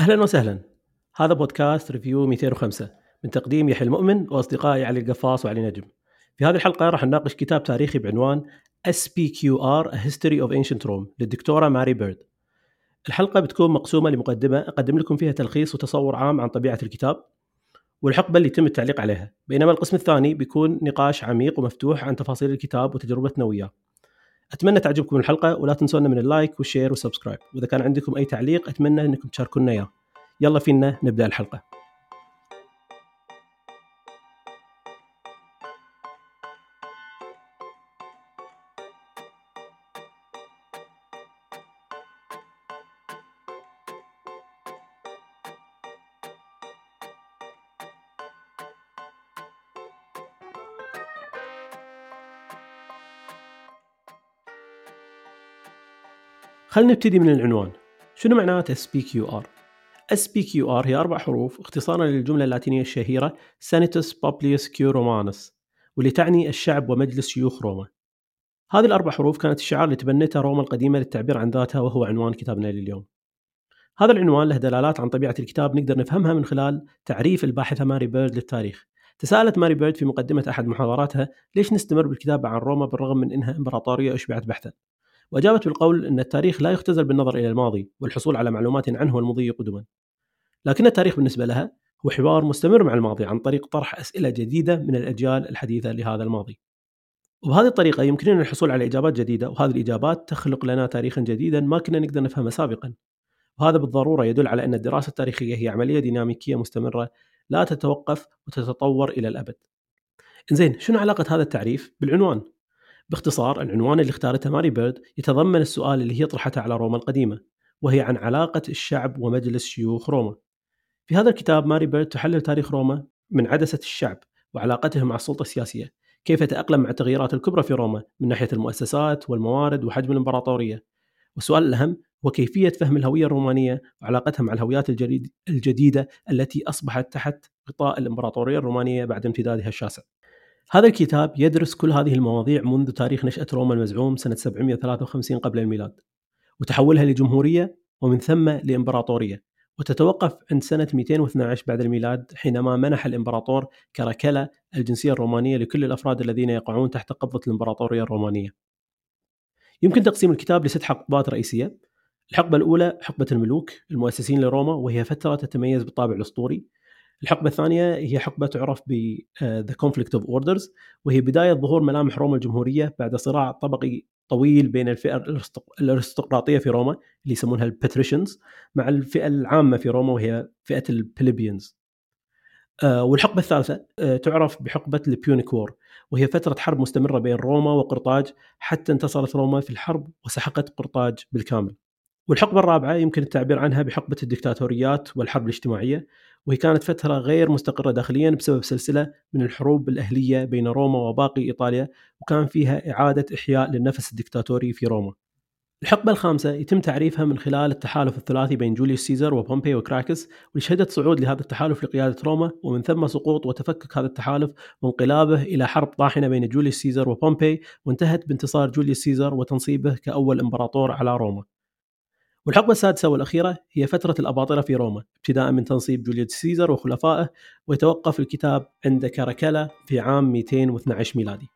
أهلا وسهلا هذا بودكاست Review 205 من تقديم يحيى المؤمن وأصدقائي علي القفاص وعلي نجم. في هذه الحلقة راح نناقش كتاب تاريخي بعنوان SPQR A History of Ancient Rome للدكتورة ماري بيرد. الحلقة بتكون مقسومة لمقدمة أقدم لكم فيها تلخيص وتصور عام عن طبيعة الكتاب والحقبة اللي يتم التعليق عليها، بينما القسم الثاني بيكون نقاش عميق ومفتوح عن تفاصيل الكتاب وتجربتنا وياه. أتمنى تعجبكم الحلقة ولا تنسونا من ال like وال share وال subscribe. وإذا كان عندكم أي تعليق أتمنى إنكم تشاركونا إياه. يلا فينا نبدأ الحلقة. خلينا نبتدي من العنوان. شنو معنات SPQR؟ SPQR هي أربع حروف اختصارا للجملة اللاتينية الشهيرة Senatus Publius Q Romanus واللي تعني الشعب ومجلس شيوخ روما. هذه الأربع حروف كانت الشعار اللي تبنتها روما القديمة للتعبير عن ذاتها وهو عنوان كتابنا لليوم. هذا العنوان له دلالات عن طبيعة الكتاب نقدر نفهمها من خلال تعريف الباحثة ماري بيرد للتاريخ. تساءلت ماري بيرد في مقدمة أحد محاضراتها ليش نستمر بالكتابة عن روما بالرغم من أنها إمبراطورية أشبعت بحثا وأجابت بالقول أن التاريخ لا يختزل بالنظر إلى الماضي والحصول على معلومات عنه والمضي قدما. لكن التاريخ بالنسبة لها هو حوار مستمر مع الماضي عن طريق طرح أسئلة جديدة من الأجيال الحديثة لهذا الماضي. وبهذه الطريقة يمكننا الحصول على إجابات جديدة وهذه الإجابات تخلق لنا تاريخا جديدا ما كنا نقدر نفهمه سابقا. وهذا بالضرورة يدل على أن الدراسة التاريخية هي عملية ديناميكية مستمرة لا تتوقف وتتطور إلى الأبد. زين شنو علاقة هذا التعريف بالعنوان؟ باختصار العنوان اللي اختارته ماري بيرد يتضمن السؤال اللي هي طرحته على روما القديمة وهي عن علاقة الشعب ومجلس شيوخ روما. في هذا الكتاب ماري بيرد تحلل تاريخ روما من عدسة الشعب وعلاقته مع السلطة السياسية كيف تأقلم مع التغييرات الكبرى في روما من ناحية المؤسسات والموارد وحجم الإمبراطورية. والسؤال الأهم هو كيفية فهم الهوية الرومانية وعلاقتها مع الهويات الجديدة التي أصبحت تحت غطاء الإمبراطورية الرومانية بعد امتدادها الشاسع. هذا الكتاب يدرس كل هذه المواضيع منذ تاريخ نشأة روما المزعوم سنة 753 قبل الميلاد وتحولها لجمهورية ومن ثم لإمبراطورية وتتوقف عند سنة 212 بعد الميلاد حينما منح الإمبراطور كراكلا الجنسية الرومانية لكل الأفراد الذين يقعون تحت قبضة الإمبراطورية الرومانية. يمكن تقسيم الكتاب لست حقبات رئيسية الحقبة الأولى حقبة الملوك المؤسسين لروما وهي فترة تتميز بالطابع الأسطوري الحقبة الثانية هي حقبة تعرف ب the Conflict of Orders وهي بداية ظهور ملامح روما الجمهورية بعد صراع طبقي طويل بين الفئة الأرستقراطية في روما اللي يسمونها ال patricians مع الفئة العامة في روما وهي فئة ال plebeians آه، والحقبة الثالثة آه، تعرف بحقبة ال Punic War وهي فترة حرب مستمرة بين روما وقرطاج حتى انتصرت روما في الحرب وسحقت قرطاج بالكامل. والحقبة الرابعة يمكن التعبير عنها بحقبة الدكتاتوريات والحرب الاجتماعية وهي كانت فترة غير مستقرة داخليا بسبب سلسلة من الحروب الأهلية بين روما وباقي إيطاليا وكان فيها إعادة إحياء للنفس الدكتاتوري في روما. الحقبة الخامسة يتم تعريفها من خلال التحالف الثلاثي بين جوليوس سيزر وبومبي وكراسس واللي شهدت صعود لهذا التحالف لقيادة روما ومن ثم سقوط وتفكك هذا التحالف وانقلابه إلى حرب طاحنة بين جوليوس سيزر وبومبي وانتهت بانتصار جوليوس سيزر وتنصيبه كأول إمبراطور على روما. والحقبة السادسة والأخيرة هي فترة الأباطرة في روما ابتداء من تنصيب جوليوس سيزر وخلفائه ويتوقف الكتاب عند كاراكالا في عام 212 ميلادي.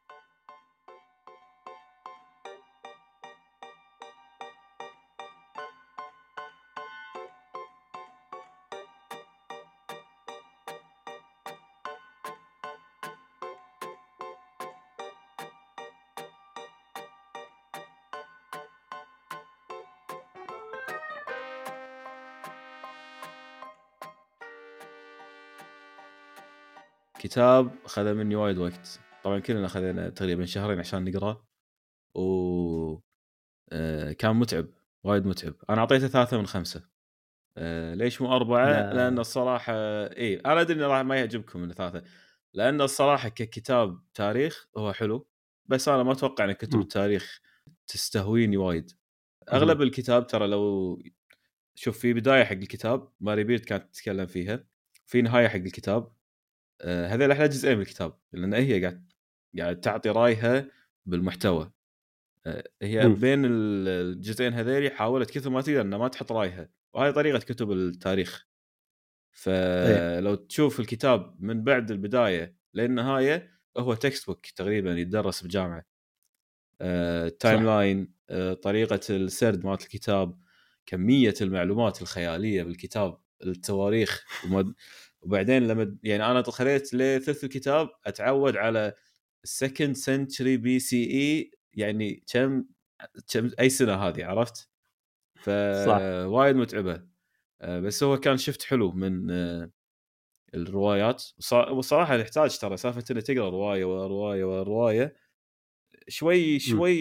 كتاب خذ مني وايد وقت. طبعا كلنا اخذنا تقريبا شهرين عشان نقرا و آه، كان متعب وايد متعب. أنا أعطيته ثلاثة من خمسة. آه، ليش مو أربعة؟ لا. لأن الصراحة إي أنا أدري إنه راح ما يعجبكم من ثلاثة. لأن الصراحة ككتاب تاريخ هو حلو. بس أنا ما أتوقع أن كتب التاريخ تستهويني وايد. أغلب الكتاب ترى لو شوف في بداية حق الكتاب ماري بيرد كانت تتكلم فيها. في نهاية حق الكتاب. آه، هذول أحلى جزئين من الكتاب لأن هي قاعد قاعد تعطي رأيها بالمحتوى آه، هي م. بين الجزئين هذيلي حاولت كثر ما تقدر إنها ما تحط رأيها وهذه طريقة كتب التاريخ. فلو تشوف الكتاب من بعد البداية للنهاية هو textbook تقريبا يتدرس بجامعة آه، time صح. line آه، طريقة السرد مالت الكتاب كمية المعلومات الخيالية بالكتاب التواريخ وبعدين لما يعني أنا خليت لثلث الكتاب أتعود على ال second century BCE يعني كم كم أي سنة هذه عرفت؟ صح. فوايد متعبة آه، بس هو كان شفت حلو من آه، الروايات وصراحة يحتاج ترى سالفة انك تقرأ رواية ورا رواية ورا رواية شوي شوي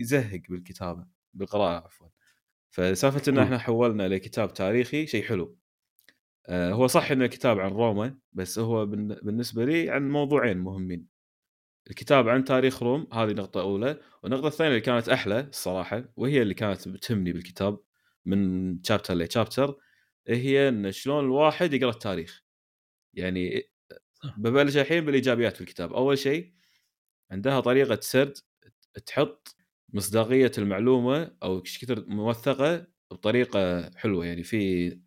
يزهق بالكتابة بالقراءة عفوا فسالفة إن. إحنا حولنا لكتاب تاريخي شيء حلو هو صح انه كتاب عن روما بس هو بالن- بالنسبة لي عن موضوعين مهمين الكتاب عن تاريخ روم هذه نقطة أولى، والنقطة الثانية اللي كانت أحلى الصراحة وهي اللي كانت بتهمني بالكتاب من شابتر لشابتر هي إن شلون الواحد يقرأ التاريخ. يعني. ببلش الحين بالإيجابيات في الكتاب، أول شيء عندها طريقة سرد تحط مصداقية المعلومة إيش كثر موثقة بطريقة حلوة يعني في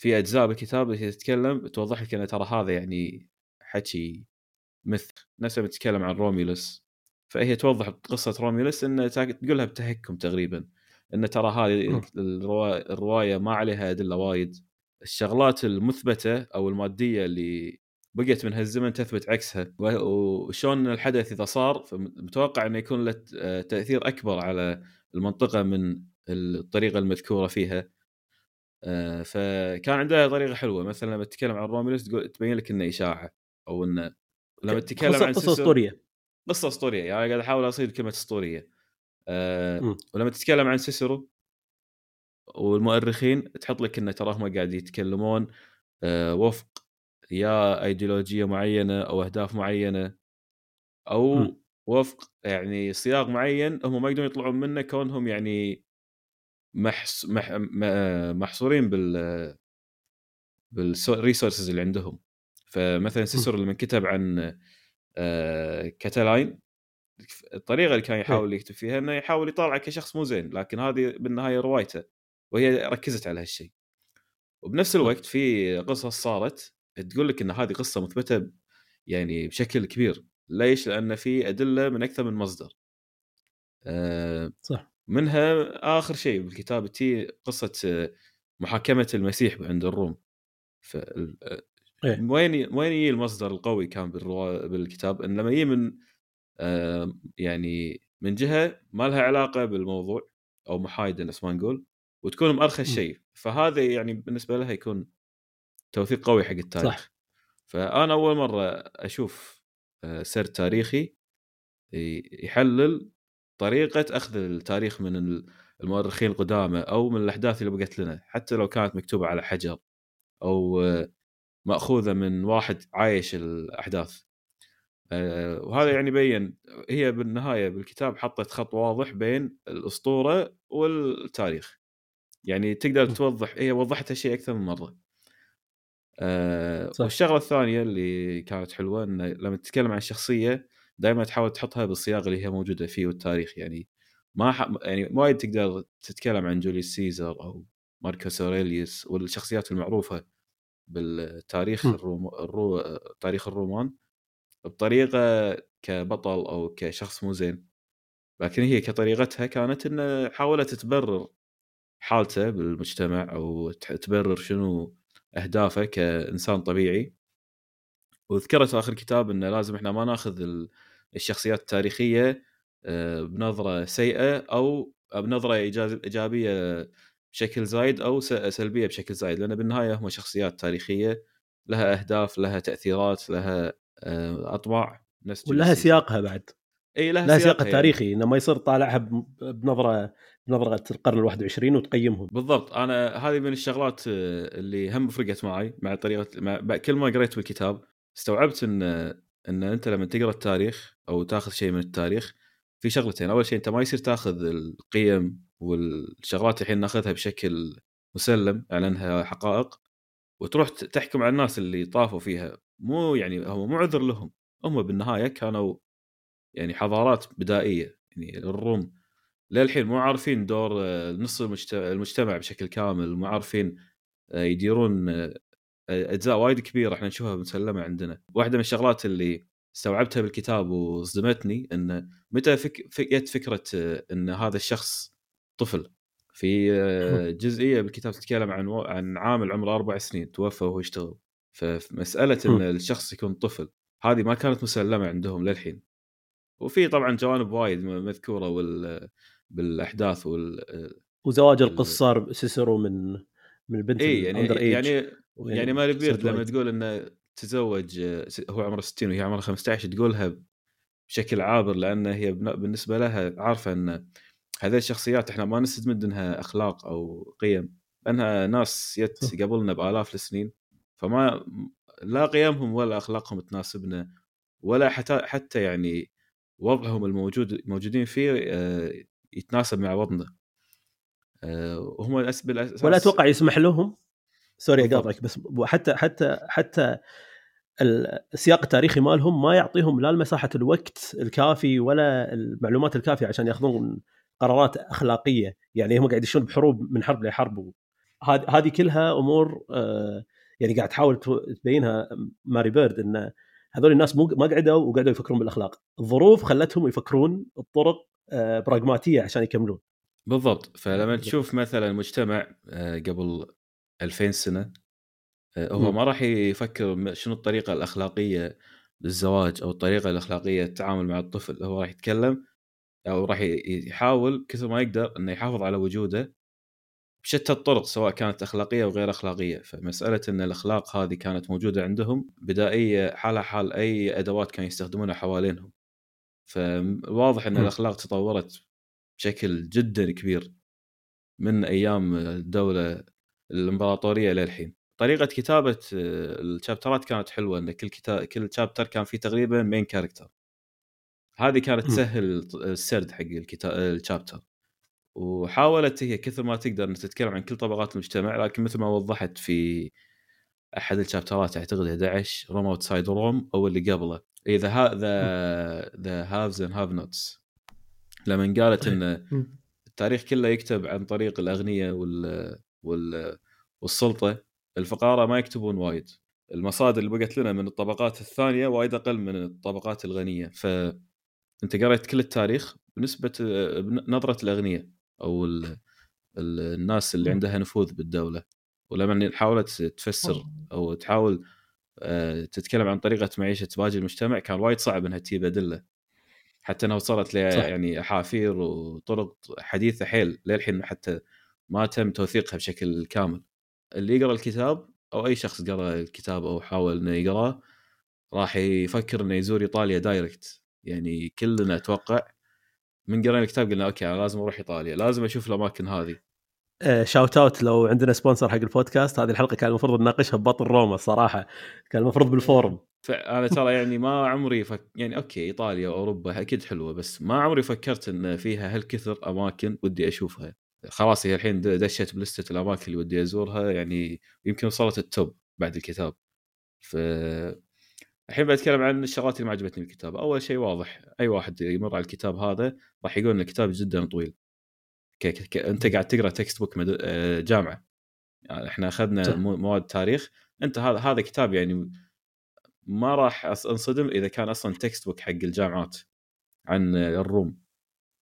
في أجزاء بالكتاب اللي تتكلم توضح لك إن ترى هذا يعني حكي مثل نفس لما تتكلم عن روميلوس فهي توضح قصة روميلوس انه تا- تقولها بتهكم تقريبا إن ترى هذه الرواية ما عليها أدلة وايد. الشغلات المثبتة أو المادية اللي بقيت من هالزمن تثبت عكسها. و- وشلون الحدث إذا صار فمتوقع إنه يكون له تأثير أكبر على المنطقة من الطريقة المذكورة فيها. فكان عندها طريقة حلوة مثلا لما تتكلم عن روميلوس تقول تبين لك إنه إشاعة أو إنه لما تتكلم عن قصة أسطورية قصة أسطورية يعني قاعد أحاول أصيد كلمة أسطورية أه مم. ولما تتكلم عن سيسرو والمؤرخين تحط لك إنه تراهم قاعد يتكلمون أه وفق يا إيديولوجية معينة أو أهداف معينة أو مم. وفق يعني سياق معين هم ما يقدرون يطلعون منه كونهم يعني محس مح محصورين بال بال resources اللي عندهم. فمثلا سيسرو لما كتب عن آه، كاتالاين الطريقة اللي كان يحاول يكتب فيها إنه يحاول يطالعه كشخص مو زين لكن هذه بالنهاية روايته وهي ركزت على هالشيء. وبنفس الوقت في قصص صارت تقول لك إن هذه قصة مثبتة يعني بشكل كبير. ليش؟ لأن في أدلة من أكثر من مصدر. آه، صح. منها آخر شيء بالكتاب تي قصة آه، محاكمة المسيح عند الروم ف إيه. وين وين يجي المصدر القوي كان بالروا... بالكتاب إن لما يجي من آه، يعني من جهة ما لها علاقة بالموضوع أو محايدة نفس ما نقول وتكون مأرخص مم. شيء فهذا يعني بالنسبة لها يكون توثيق قوي حق التاريخ صح. فأنا أول مرة أشوف آه، سرد تاريخي يحلل طريقة أخذ التاريخ من المؤرخين القدامى أو من الأحداث اللي بقت لنا حتى لو كانت مكتوبة على حجر أو مأخوذة من واحد عايش الأحداث. آه، وهذا يعني بين هي بالنهاية بالكتاب حطت خط واضح بين الأسطورة والتاريخ. يعني تقدر. توضح هي وضحت هالشيء أكثر من مرة. آه، صح. والشغلة الثانية اللي كانت حلوة انه لما تتكلم عن الشخصية دائما تحاول تحطها بالصياغة اللي هي موجودة فيه والتاريخ. يعني ما ح... يعني وايد تقدر تتكلم عن جوليوس سيزر أو ماركوس أوريليوس والشخصيات المعروفة بالتاريخ. الروم... الرو... تاريخ الرومان بطريقة كبطل أو كشخص مو زين. لكن هي كطريقتها كانت إنه حاولت تبرر حالته بالمجتمع أو تبرر شنو أهدافه كإنسان طبيعي. وذكرت آخر الكتاب إنه لازم إحنا ما ناخذ ال- الشخصيات التاريخية آه، بنظرة سيئة أو بنظرة إيجابية بشكل زايد أو سلبية بشكل زايد لأن بالنهاية هم شخصيات تاريخية لها أهداف لها تأثيرات لها آه، اطماع نفس ولها. سياقها بعد. إي لها, لها سياقها سياقها التاريخي إنه ما يصير طالعها بنظرة بنظرة القرن ال21 وتقيمهم. بالضبط. أنا هذه من الشغلات آه، اللي هم فرقت معي مع طريقة مع كل ما قريت بالكتاب استوعبت إن إن أنت لما تقرأ التاريخ أو تاخذ شيء من التاريخ في شغلتين. أول شيء أنت ما يصير تاخذ القيم والشغلات الحين ناخذها بشكل مسلم على انها حقائق وتروح تحكم على الناس اللي طافوا فيها. مو يعني هم مو عذر لهم. هم بالنهاية كانوا يعني حضارات بدائية يعني الروم للحين مو عارفين دور نص المجتمع, المجتمع بشكل كامل مو عارفين آه، يديرون آه، أجزاء وايد كبيرة إحنا نشوفها مسلمه عندنا. واحدة من الشغلات اللي استوعبتها بالكتاب وصدمتني انه متى فك... جت فكرة إن هذا الشخص طفل. في جزئية بالكتاب تتكلم عن و... عن عامل عمره أربع سنين توفى وهو يشتغل. فمساله إن الشخص يكون طفل هذه ما كانت مسلمة عندهم للحين. وفي طبعا جوانب وايد مذكورة وال... بالأحداث وال وزواج القصار سيسرو من من البنت اي يعني يعني يعني ماري بيرد لما تقول إنه تزوج هو عمره 60 وهي عمرها 15 تقولها بشكل عابر لأن هي بالنسبة لها عارفة إن هذه الشخصيات إحنا ما نستمد منها أخلاق أو قيم لأنها ناس يت قبلنا بآلاف السنين فما لا قيمهم ولا أخلاقهم تناسبنا ولا حتى حتى يعني وضعهم الموجود موجودين فيه آه، يتناسب مع وضعنا. آه، وهم بالأساس ولا أتوقع يسمح لهم؟ سوري اقاطعك بس حتى حتى حتى السياق التاريخي مالهم ما يعطيهم لا مساحه الوقت الكافي ولا المعلومات الكافية عشان ياخذون قرارات أخلاقية. يعني هم قاعد يشون بحروب من حرب لحرب. هذه كلها أمور آه، يعني قاعد تحاول تبينها ماري بيرد إن هذول الناس مو ما قعدوا وقعدوا يفكرون بالأخلاق. الظروف خلتهم يفكرون بطرق آه، براغماتية عشان يكملون. بالضبط. فلما تشوف مثلا مجتمع آه، قبل 2000 سنة آه، هو ما راح يفكر شنو الطريقة الأخلاقية للزواج أو الطريقة الأخلاقية للتعامل مع الطفل هو راح يتكلم أو راح يحاول كثر ما يقدر إنه يحافظ على وجوده بشتى الطرق سواء كانت أخلاقية أو غير أخلاقية. فمسألة إن الأخلاق هذه كانت موجودة عندهم بدائية حالها حال أي أدوات كانوا يستخدمونها حوالينهم. فواضح إن الأخلاق تطورت بشكل جدا كبير من أيام الدولة الإمبراطورية للحين طريقة كتابة الشابترات كانت حلوة إن كل كتاب كل chapter كان فيه تقريبا main character هذه كانت تسهل السرد حق الكتاب ال chapter وحاولت هي كثر ما تقدر ان تتكلم عن كل طبقات المجتمع لكن مثل ما وضحت في أحد الشابترات أعتقد 11 Rome outside Rome أو اللي قبله. اذا the the haves and have nots لما قالت إن التاريخ كله يكتب عن طريق الاغنياء وال والسلطة الفقراء ما يكتبون وايد. المصادر اللي بقت لنا من الطبقات الثانية وايد أقل من الطبقات الغنية. ف أنت قريت كل التاريخ بنسبة بنظره الاغنياء أو ال... الناس اللي عندها نفوذ بالدولة. ولما حاولت تفسر أو تحاول آه، تتكلم عن طريقة معيشة باقي المجتمع كان وايد صعب إنها تجيب أدلة. حتى انه وصلت ل يعني أحافير وطرق حديثة حيل للحين حتى ما تم توثيقها بشكل كامل. اللي يقرأ الكتاب أو أي شخص قرأ الكتاب أو حاول إنه يقراه راح يفكر إنه يزور إيطاليا direct يعني كلنا أتوقع من قرينا الكتاب قلنا أوكي أنا لازم أروح إيطاليا لازم أشوف الأماكن هذه. shout آه، out لو عندنا sponsor حق البودكاست هذه الحلقة كان المفروض نناقشها ببطل روما الصراحة. كان المفروض بال Forum. فانا ترى يعني ما عمري فك... يعني أوكي إيطاليا واوروبا أكيد حلوة بس ما عمري فكرت إن فيها هالكثر أماكن ودي أشوفها. خلاص هي الحين دشت بلستة الأماكن اللي ودي أزورها يعني يمكن وصلت ال top بعد الكتاب. ف الحين بتكلم عن الشغلات اللي ما عجبتني بالكتاب. أول شيء واضح أي واحد يمر على الكتاب هذا راح يقول إن الكتاب جدا طويل. ك... ك... أنت قاعد تقرأ textbook مد... آه، جامعة. يعني إحنا أخذنا مواد تاريخ. أنت هذا هذا كتاب يعني ما راح أنصدم إذا كان أصلا textbook حق الجامعات عن الروم.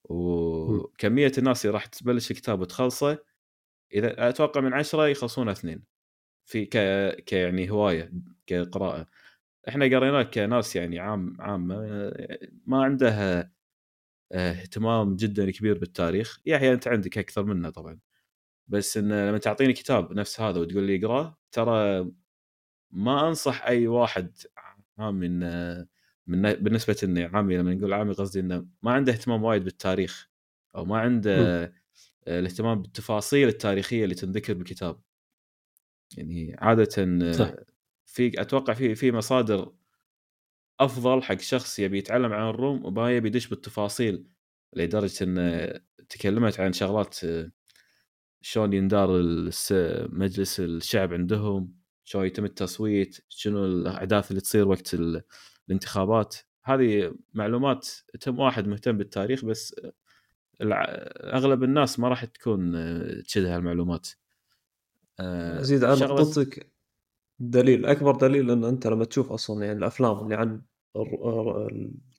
وكمية الناس اللي راح تبلش الكتاب وتخلصه إذا أتوقع من عشرة يخلصون اثنين في ك... ك يعني هواية كقراءة. إحنا قريناه كناس يعني عام عامة ما عنده آه، اهتمام جدا كبير بالتاريخ. يحيى أنت عندك أكثر منه طبعا. بس إن لما تعطيني كتاب نفس هذا وتقول لي اقرأه ترى ما أنصح أي واحد من من بالنسبة إني عامي لما نقول عامي قصدي إنه ما عنده اهتمام وايد بالتاريخ أو ما عنده م. الاهتمام بالتفاصيل التاريخية اللي تنذكر بالكتاب يعني عاده صح. في أتوقع في في مصادر أفضل حق شخص يبي يتعلم عن الروم وما يبي يدش بالتفاصيل لدرجة إن تكلمت عن شغلات شلون يندار مجلس الشعب عندهم شلون يتم التصويت شنو الأحداث اللي تصير وقت الانتخابات. هذه معلومات تم واحد مهتم بالتاريخ بس أغلب الناس ما راح تكون تشد هالمعلومات. ازيد على نقطتك دليل أكبر دليل إن أنت لما تشوف أصلا يعني الأفلام اللي عن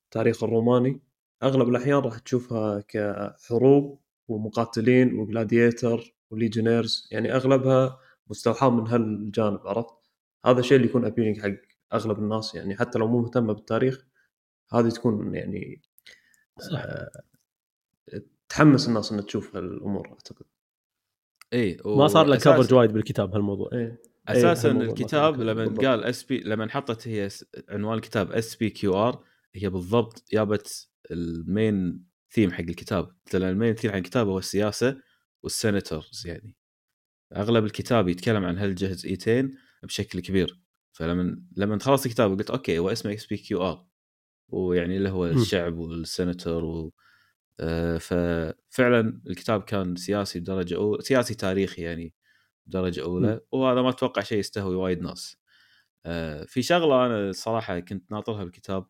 التاريخ الروماني أغلب الأحيان راح تشوفها كحروب ومقاتلين و gladiator و legionaries يعني أغلبها مستوحاة من هالجانب عرفت؟ هذا الشيء اللي يكون appealing حق أغلب الناس يعني حتى لو مو مهتمه بالتاريخ هذه تكون يعني صح. آه تحمس الناس إنها تشوف هالأمور أعتقد. إي ما صار له coverage وايد بالكتاب هالموضوع؟ إيه. أساسا إيه الكتاب لما قال SP لما حطت هي عنوان الكتاب SPQR هي بالضبط جابت ال main theme حق الكتاب. لأن ال main theme حق الكتاب هو السياسة وال senators يعني. أغلب الكتاب يتكلم عن هالجزئيتين بشكل كبير. فلما لما خلصت الكتاب قلت أوكي هو اسمه SPQR. ويعني اللي هو الشعب والسيناتور و آه، ففعلا الكتاب كان سياسي بدرجة أولى سياسي تاريخي يعني بدرجة أولى. وهذا ما أتوقع شيء يستهوي وايد ناس. آه، في شغلة أنا الصراحه كنت ناطرها بالكتاب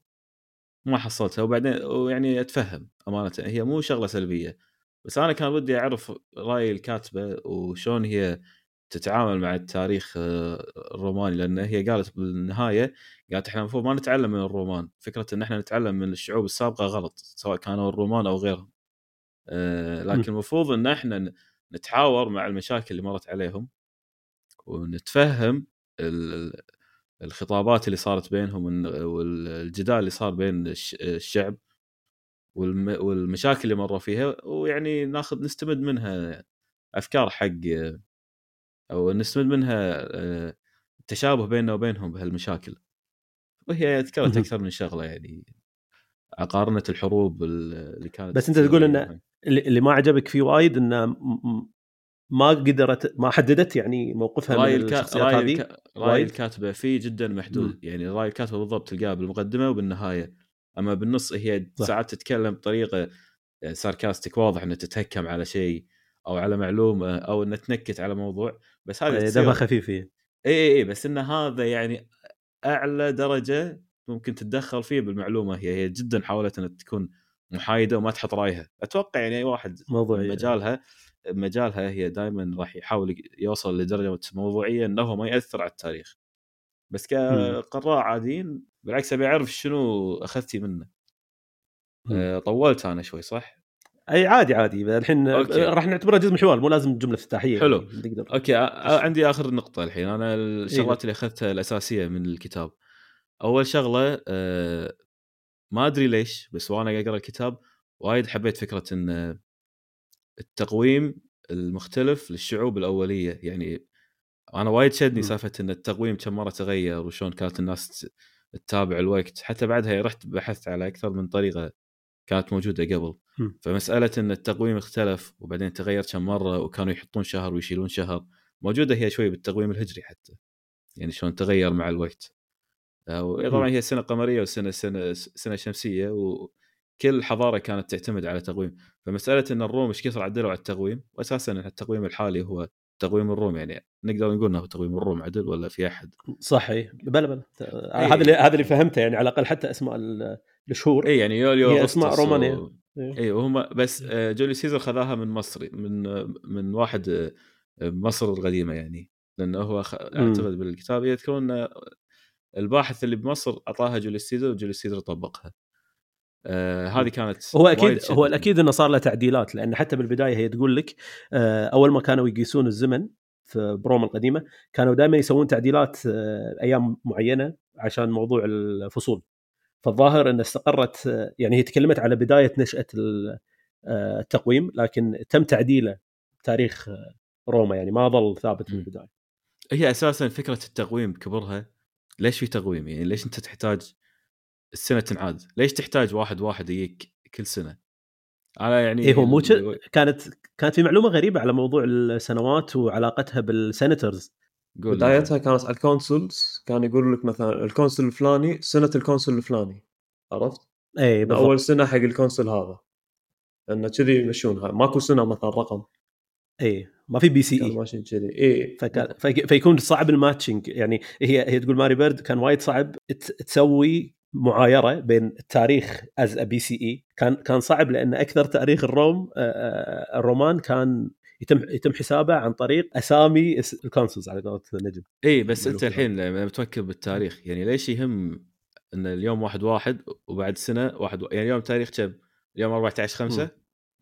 ما حصلتها وبعدين ويعني أتفهم أمانة هي مو شغلة سلبية. بس أنا كان ودي أعرف رأي الكاتبة وشون هي تتعامل مع التاريخ آه، الروماني لأن هي قالت بالنهاية قالت إحنا المفروض ما نتعلم من الرومان. فكرة إن إحنا نتعلم من الشعوب السابقة غلط سواء كانوا الرومان أو غيرهم. آه، لكن المفروض إن إحنا نتحاور مع المشاكل اللي مرت عليهم ونتفهم الخطابات اللي صارت بينهم والجدال اللي صار بين الشعب والمشاكل اللي مروا فيها ويعني ناخذ نستمد منها أفكار حق أو نستمد منها التشابه بيننا وبينهم بهالمشاكل. وهي ذكرت أكثر من شغلة يعني عقارنة الحروب اللي كانت بس أنت تقول إن اللي ما عجبك فيه وايد إنه ما قدرت ما حددت يعني موقفها راي من الشخصيات راي هذه راي الكاتبه فيه جدا محدود. م. يعني راي الكاتبه بالضبط تلقاه بالمقدمة وبالنهاية. أما بالنص هي ساعات تتكلم بطريقة ساركاستيك واضح انها تتهكم على شيء. أو على معلومة أو انها تنكت على موضوع بس هذه إيه، دمها خفيف اي اي اي بس إن هذا يعني أعلى درجة ممكن تتدخل فيه بالمعلومة هي هي جدا حاولت إنها تكون محايدة وما تحط رأيها. أتوقع يعني أي واحد موضوعي مجالها مجالها هي دائما راح يحاول يوصل لدرجة موضوعية إنه ما يأثر على التاريخ. بس كقراء عاديين بالعكس أبي أعرف شنو أخذتي منه. أه طولت أنا شوي صح؟ أي عادي عادي. الحين راح نعتبرها جزء من الحوار مو لازم جملة افتتاحية. حلو. يعني أوكي عندي آخر نقطة الحين. أنا الشغلات إيه. اللي أخذتها الأساسية من الكتاب. أول شغلة أه ما أدري ليش بس وأنا أقرأ الكتاب وايد حبيت فكرة إن التقويم المختلف للشعوب الأولية. يعني أنا وايد شدني سالفة إن التقويم كم مرة تغير وشون كانت الناس تتابع الوقت. حتى بعدها رحت بحثت على أكثر من طريقة كانت موجودة قبل. م. فمسألة إن التقويم اختلف وبعدين تغير كم مرة وكانوا يحطون شهر ويشيلون شهر موجودة هي شوي بالتقويم الهجري حتى يعني شلون تغير مع الوقت. طبعا هي سنة قمرية وسنة سنة سنة شمسية وكل حضارة كانت تعتمد على تقويم. فمسألة إن الروم إيش كثر عدلوا على التقويم واساسا التقويم الحالي هو تقويم الروم يعني نقدر نقول إنه تقويم الروم عدل ولا في أحد؟ صح اي بلا بلا هذا اللي هذا اللي فهمته يعني على الأقل حتى أسماء الشهور اي يعني يوليو هي أسماء رومانية. و... اي وهم بس آه، جوليو سيزر خذاها من مصري من من واحد آه، مصر القديمة يعني لأنه هو اعتقد بالكتاب. يذكرون الباحث اللي بمصر أعطاها جوليو سيزر وجوليو سيزر طبقها. آه هذه كانت هو أكيد هو الاكيد إنه صار له تعديلات لأن حتى بالبداية هي تقول لك آه أول ما كانوا يقيسون الزمن في بروما القديمة كانوا دائما يسوون تعديلات آه أيام معينة عشان موضوع الفصول. فالظاهر إن استقرت آه يعني هي تكلمت على بداية نشأة آه، التقويم لكن تم تعديله تاريخ آه، روما يعني ما ظل ثابت من البداية. هي أساسا فكرة التقويم كبرها ليش في تقويم؟ يعني ليش أنت تحتاج السنة تنعاد. ليش تحتاج واحد واحد يجيك كل سنة؟ أنا يعني إيه هو مو كانت كانت في معلومة غريبة على موضوع السنوات وعلاقتها بال senators. بدايتها كانت على ال consuls كان يقول لك مثلا ال consul الفلاني سنة ال consul الفلاني. عرفت؟ اي بالضبط. اول سنة حق ال consul هذا. انه كذي يمشونها ماكو سنة مثلا رقم. اي ما في BCE. ماشي كذي. اي فكان فيكون صعب ال matching يعني هي هي تقول ماري بيرد كان وايد صعب تسوي معايرة بين التاريخ as BCE كان كان صعب لأن أكثر تاريخ الروم الرومان كان يتم يتم حسابه عن طريق أسامي ال consuls على قولة نجم. إي بس أنت الحين لما تفكر بالتاريخ يعني ليش يهم إن اليوم واحد واحد وبعد سنة واحد يعني اليوم تاريخ كم؟ اليوم 14 5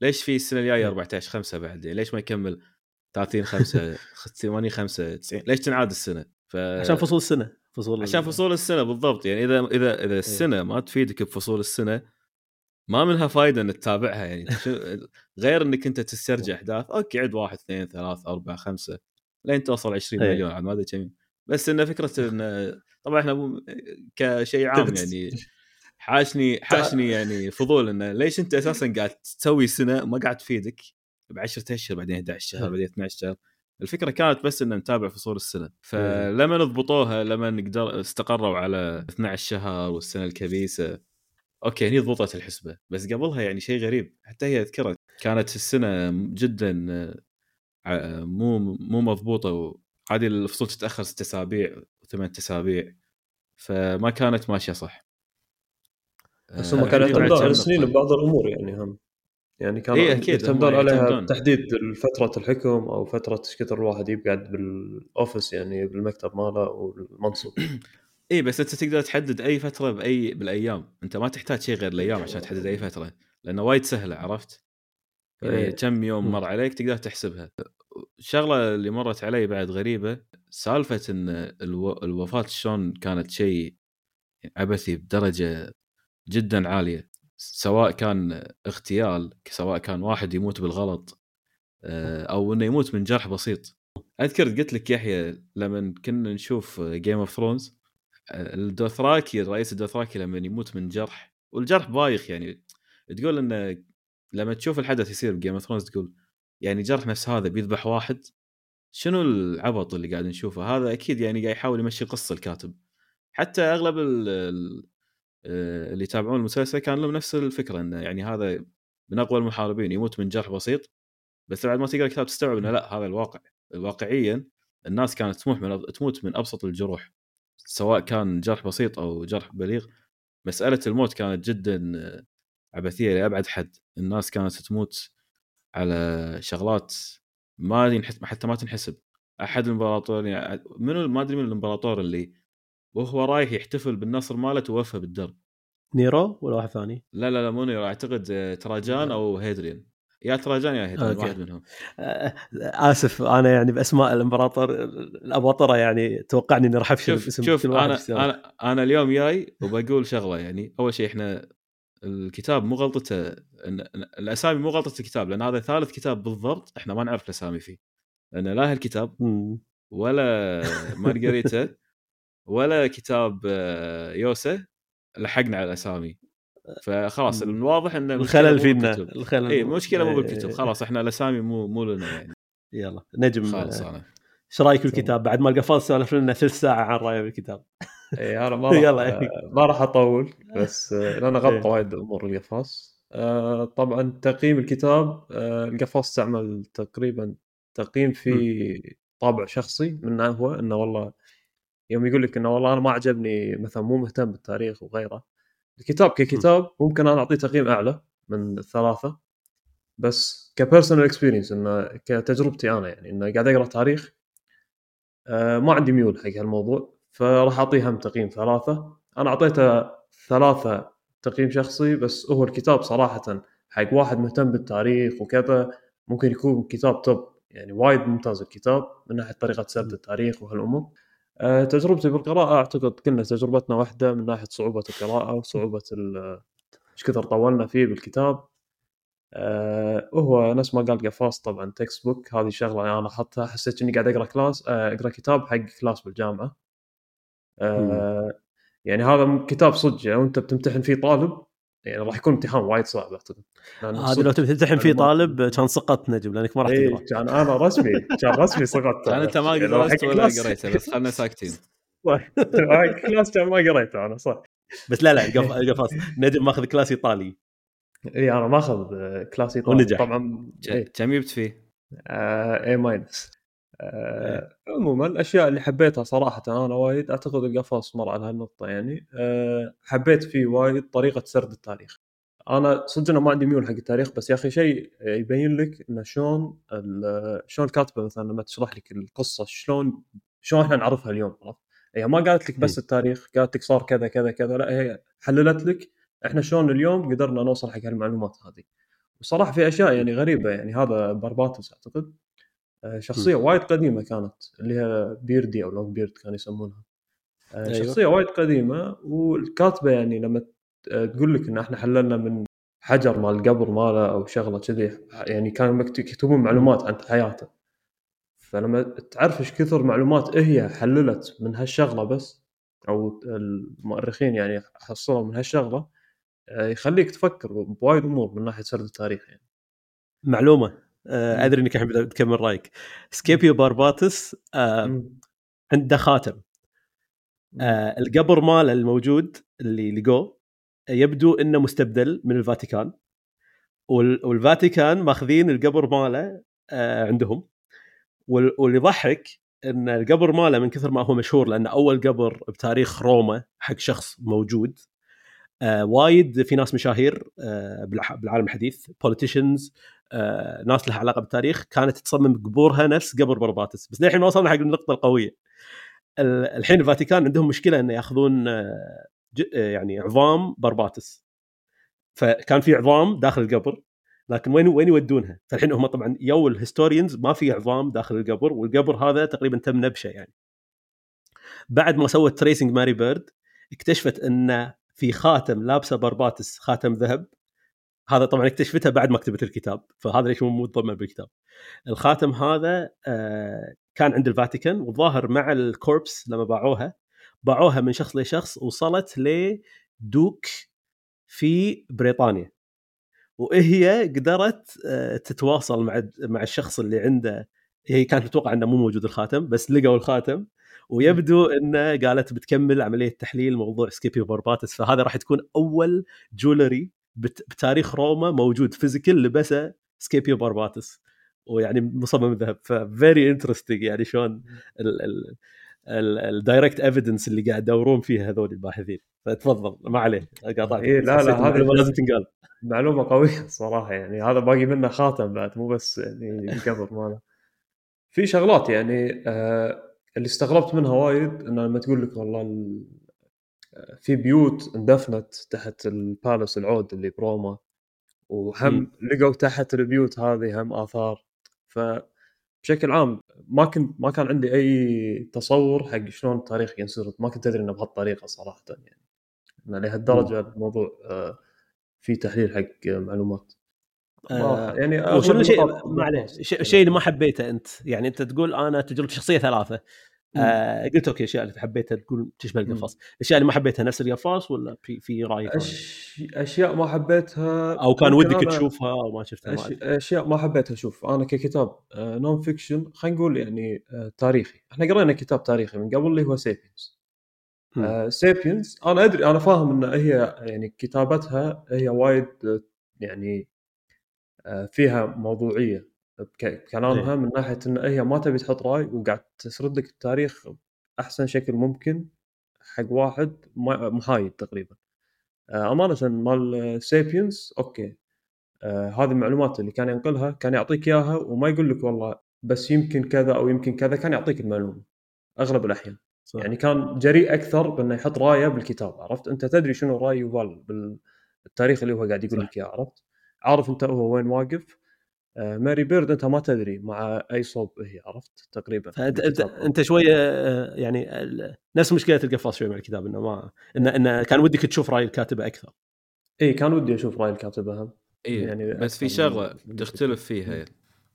ليش في السنة الجاية 14 5 بعد؟ يعني ليش ما يكمل 30 5 80 5 90 ليش تنعاد السنة؟ ف... عشان فصول السنة فصول عشان فصول السنة بالضبط. يعني إذا إذا إذا السنة ما تفيدك بفصول السنة ما منها فائده إنك تتابعها. يعني غير إنك أنت تسترجع احداث أوكي عد واحد اثنين ثلاث أربع خمسة لين توصل 20 مليون عاد ما أدري كم. بس انه فكرة انه طبعا إحنا كشيء عام يعني حاشني حاشني يعني فضول انه ليش أنت أساسا قاعد تسوي سنة ما قاعد تفيدك ب 10 أشهر بعدين 11 شهر بعدين 12 شهر الفكرة كانت بس ان نتابع فصول السنة. فلما نضبطوها لما نقدر استقروا على 12 شهر والسنة الكبيسة. okay هني ضبطت الحسبة بس قبلها يعني شيء غريب. حتى هي اذكرها كانت السنة جدا مو مو مضبوطة وعادي الفصول تتأخر ست أسابيع وثمان أسابيع فما كانت ماشية صح. بس هم كانوا يعتمدون على السنين ببعض الأمور يعني هم. يعني كانوا إيه أكيد يعتمدون عليها تحديد فترة الحكم أو فترة إيش كثر الواحد يقعد بال office يعني بالمكتب ماله والمنصب اي بس أنت تقدر تحدد أي فترة بأي بالأيام. أنت ما تحتاج شيء غير الأيام عشان تحدد أي فترة لأنه وايد سهلة عرفت؟ يعني إيه. كم يوم مر عليك تقدر تحسبها. الشغله اللي مرت علي بعد غريبة سالفة إن ألو... الوفاة شلون كانت شيء عبثي بدرجة جدا عالية. سواء كان اغتيال سواء كان واحد يموت بالغلط آه، أو إنه يموت من جرح بسيط. أذكر قلت لك يحيى لما كنا نشوف Game of Thrones الدوثراكي رئيس الدوثراكي لما يموت من جرح والجرح بايخ يعني. تقول انه لما تشوف الحدث يصير ب Game of Thrones تقول يعني جرح نفس هذا بيذبح واحد شنو العبط اللي قاعد نشوفه؟ هذا أكيد يعني قاعد يحاول يمشي قصة الكاتب. حتى أغلب اللي يتابعون المسلسل كان لهم نفس الفكرة إنه يعني هذا من أقوى المحاربين يموت من جرح بسيط بس بعد ما تقرأ الكتاب تستوعب إنه لا هذا الواقع. واقعيا الناس كانت تموت من تموت من أبسط الجروح سواء كان جرح بسيط أو جرح بليغ. مسألة الموت كانت جدا عبثية لأبعد حد. الناس كانت تموت على شغلات ما حتى ما تنحسب. أحد الامبراطور يعني منو ما أدري من الإمبراطور اللي وهو رايح يحتفل بالنصر ماله توفى بالدرب. نيرو ولا واحد ثاني؟ لا لا لا مو نيرو أعتقد تراجان أو هيدريان يا تراجان يا هيدريان واحد منهم. آسف أنا يعني بأسماء الإمبراطور الأباطرة يعني توقعني إني راح افشل باسم شوف كل واحد أنا أنا أنا اليوم جاي وبقول شغلة يعني أول شيء إحنا الكتاب مو غلطته الأسامي مو غلطة الكتاب لأن هذا ثالث كتاب بالضبط إحنا ما نعرف الأسامي فيه. لأن لا الكتاب ولا مارغريتا ولا كتاب آه، يوسا لحقنا على الاسامي فخلاص الواضح ان الخلل فينا الخلل اي المشكلة مو بالكتب. خلاص إحنا الأسامي مو مو لنا يعني. يلا نجم خلاص أنا. إيش رايك بالكتاب بعد ما القفاز سولف لنا ثلث ساعة عن رايه بالكتاب اي أنا ما راح ما راح أطول بس آه، لأن غطى وايد امور القفاص آه، طبعا تقييم الكتاب القفاص استعمل تقريبا تقييم في طابع شخصي منه هو إنه والله يوم يقول لك إنه والله أنا ما عجبني مثلا مو مهتم بالتاريخ وغيره. الكتاب ككتاب ممكن أنا أعطيه تقييم أعلى من الثلاثه بس كبيرسونال اكسبيرينس إنه كتجربتي أنا يعني إنه قاعد أقرأ تاريخ آه ما عندي ميول حق هالموضوع فراح أعطيه هم تقييم ثلاثة. أنا أعطيته ثلاثة تقييم شخصي بس هو الكتاب صراحة حق واحد مهتم بالتاريخ وكذا ممكن يكون كتاب top. يعني وايد ممتاز الكتاب من ناحية طريقة سرد التاريخ وهالأمور. تجربتي بالقراءة أعتقد كلنا تجربتنا واحدة من ناحية صعوبة القراءة وصعوبة إيش كثر طولنا فيه بالكتاب. أه وهو نفس ما قال القفاص طبعا textbook هذه شغلة أنا احطها حسيت إني قاعد أقرأ class آه، أقرأ كتاب حق class بالجامعة. أه يعني هذا كتاب صدق يعني وأنت بتمتحن فيه طالب يعني راح يكون امتحان وايد صعب أعتقد. هذا لو تبي تمتحن فيه طالب كان سقطت نجم لأنك ما راح تقرأ. كان أنا رسمي كان رسمي سقطت كان أنت ما يعني درست ولا قريته بس خلنا ساكتين. class كان ما قريته أنا صح. بس لا لا قفص نجم ماخذ class إيطالي. إي أنا ماخذ class إيطالي. طبعا كم جبت فيه؟ A minus آه عموما الأشياء اللي حبيتها صراحة أنا وايد أعتقد القفص مر على هالنقطة يعني. أه حبيت فيه وايد طريقة سرد التاريخ. أنا صدق ما عندي ميول حق التاريخ بس يا أخي شيء يبين لك إنه شلون شلون الكاتبه مثلا لما تشرح لك القصة شلون شلون إحنا نعرفها اليوم عرفت؟ هي ما قالت لك بس التاريخ قالت لك صار كذا كذا كذا لا هي حللت لك إحنا شلون اليوم قدرنا نوصل حق هالمعلومات هذه. وصراحة في أشياء يعني غريبة يعني هذا برباتوس أعتقد. آه، شخصية وايد قديمة كانت اللي هي بيردي أو لونج بيرد كانوا يسمونها. آه، أيوه. شخصية وايد قديمة والكاتبة يعني لما تقول لك إن إحنا حللنا من حجر مال القبر ماله أو شغلة كذي يعني كانوا يكتبون معلومات عن حياته. فلما تعرف إيش كثر معلومات هي حللت من هالشغلة بس أو المؤرخين يعني حصلوا من هالشغلة آه، يخليك تفكر بوايد أمور من ناحية سرد التاريخ يعني. معلومة. آه، أدري إنك الحين تكمل رأيك. سكيبيو بارباتس آه عنده خاتم. آه القبر ماله الموجود اللي لقوه يبدو إنه مستبدل من الفاتيكان. والفاتيكان ماخذين القبر ماله آه عندهم. واللي يضحك إن القبر ماله من كثر ما هو مشهور لأنه أول قبر بتاريخ روما حق شخص موجود آه وايد في ناس مشاهير آه بالعالم الحديث politicians ناس لها علاقة بالتاريخ كانت تصمم قبورها نفس قبر برباتس بس للحين ما وصلنا حق النقطة القوية الحين الفاتيكان عندهم مشكلة انه يأخذون آه يعني عظام برباتس فكان في عظام داخل القبر لكن وين وين يودونها؟ فالحين هم طبعا يو ال historians ما في عظام داخل القبر والقبر هذا تقريبا تم نبشة يعني. بعد ما سوت tracing ماري بيرد اكتشفت إن في خاتم لابسة برباتس خاتم ذهب هذا طبعا اكتشفتها بعد ما كتبت الكتاب فهذا ليش مو متضمن بالكتاب. الخاتم هذا آه، كان عند الفاتيكان والظاهر مع ال corpse لما باعوها. باعوها من شخص لشخص وصلت ل duke في بريطانيا. وهي قدرت آه، تتواصل مع مع الشخص اللي عنده هي كانت متوقعة إنه مو موجود الخاتم بس لقوا الخاتم. ويبدو إنه قالت بتكمل عملية تحليل موضوع سكيبيو برباتس فهذا راح تكون أول jewelry بتاريخ روما موجود physical لبسه سكيبيو برباتس ويعني مصمم ذهب. ف very interesting يعني شلون ال direct evidence اللي قاعد يدورون فيها هذول الباحثين. فتفضل ما عليه. قاطعك إيه لا لا هذا لازم تنقال. معلومة قوية صراحة يعني. هذا باقي منه خاتم بعد مو بس يعني القبر ماله في شغلات يعني آه اللي استغربت منها وايد انه لما تقول لك والله في بيوت اندفنت تحت ال palace العود اللي بروما وهم لقوا تحت البيوت هذه هم آثار. ف بشكل عام ما كنت ما كان عندي أي تصور حق شلون التاريخ ينسرد ما كنت أدري إنه بهالطريقة صراحة يعني. لهالدرجة الموضوع آه في تحليل حق معلومات. آه يعني الشيء معليش الشيء اللي ما حبيته أنت؟ يعني أنت تقول أنا تجربه شخصية ثلاثة. آه قلت okay الاشياء اللي حبيتها تقول تشبه القفص الاشياء اللي ما حبيتها نفس القفص ولا في في رأي أش... أشياء ما حبيتها أو كان ودك أنا... تشوفها أو ما شفتها أش... أشياء ما حبيتها أشوف. أنا ككتاب آه non-fiction خلينا نقول يعني آه تاريخي. إحنا قرينا كتاب تاريخي من قبل اللي هو سيبيانز آه سيبيانز أنا أدري أنا فاهم إن هي يعني كتابتها هي وايد يعني آه فيها موضوعية. بكلامها من ناحية إن هي ما تبي تحط رأي وقاعد تسرد لك التاريخ بأحسن شكل ممكن حق واحد محايد تقريبا. آه، أمانة مال Sapiens okay. آه هذه المعلومات اللي كان ينقلها كان يعطيك إياها وما يقول لك والله بس يمكن كذا أو يمكن كذا كان يعطيك المعلومة أغلب الأحيان. صح. يعني كان جريء أكثر بأنه يحط رأيه بالكتاب عرفت؟ أنت تدري شنو رأي يوفال بالتاريخ اللي هو قاعد يقول لك إياه عرفت؟ عارف أنت هو وين واقف؟ ماري بيرد أنت ما تدري مع أي صوب هي عرفت؟ تقريبا فأنت أنت, أنت شوية آه، يعني نفس مشكلة القفاص شوية مع الكتاب إنه ما انه انه كان ودك تشوف رأي الكاتبة أكثر. إي كان ودي أشوف رأي الكاتبة هم. إي يعني بس في شغلة تختلف فيها.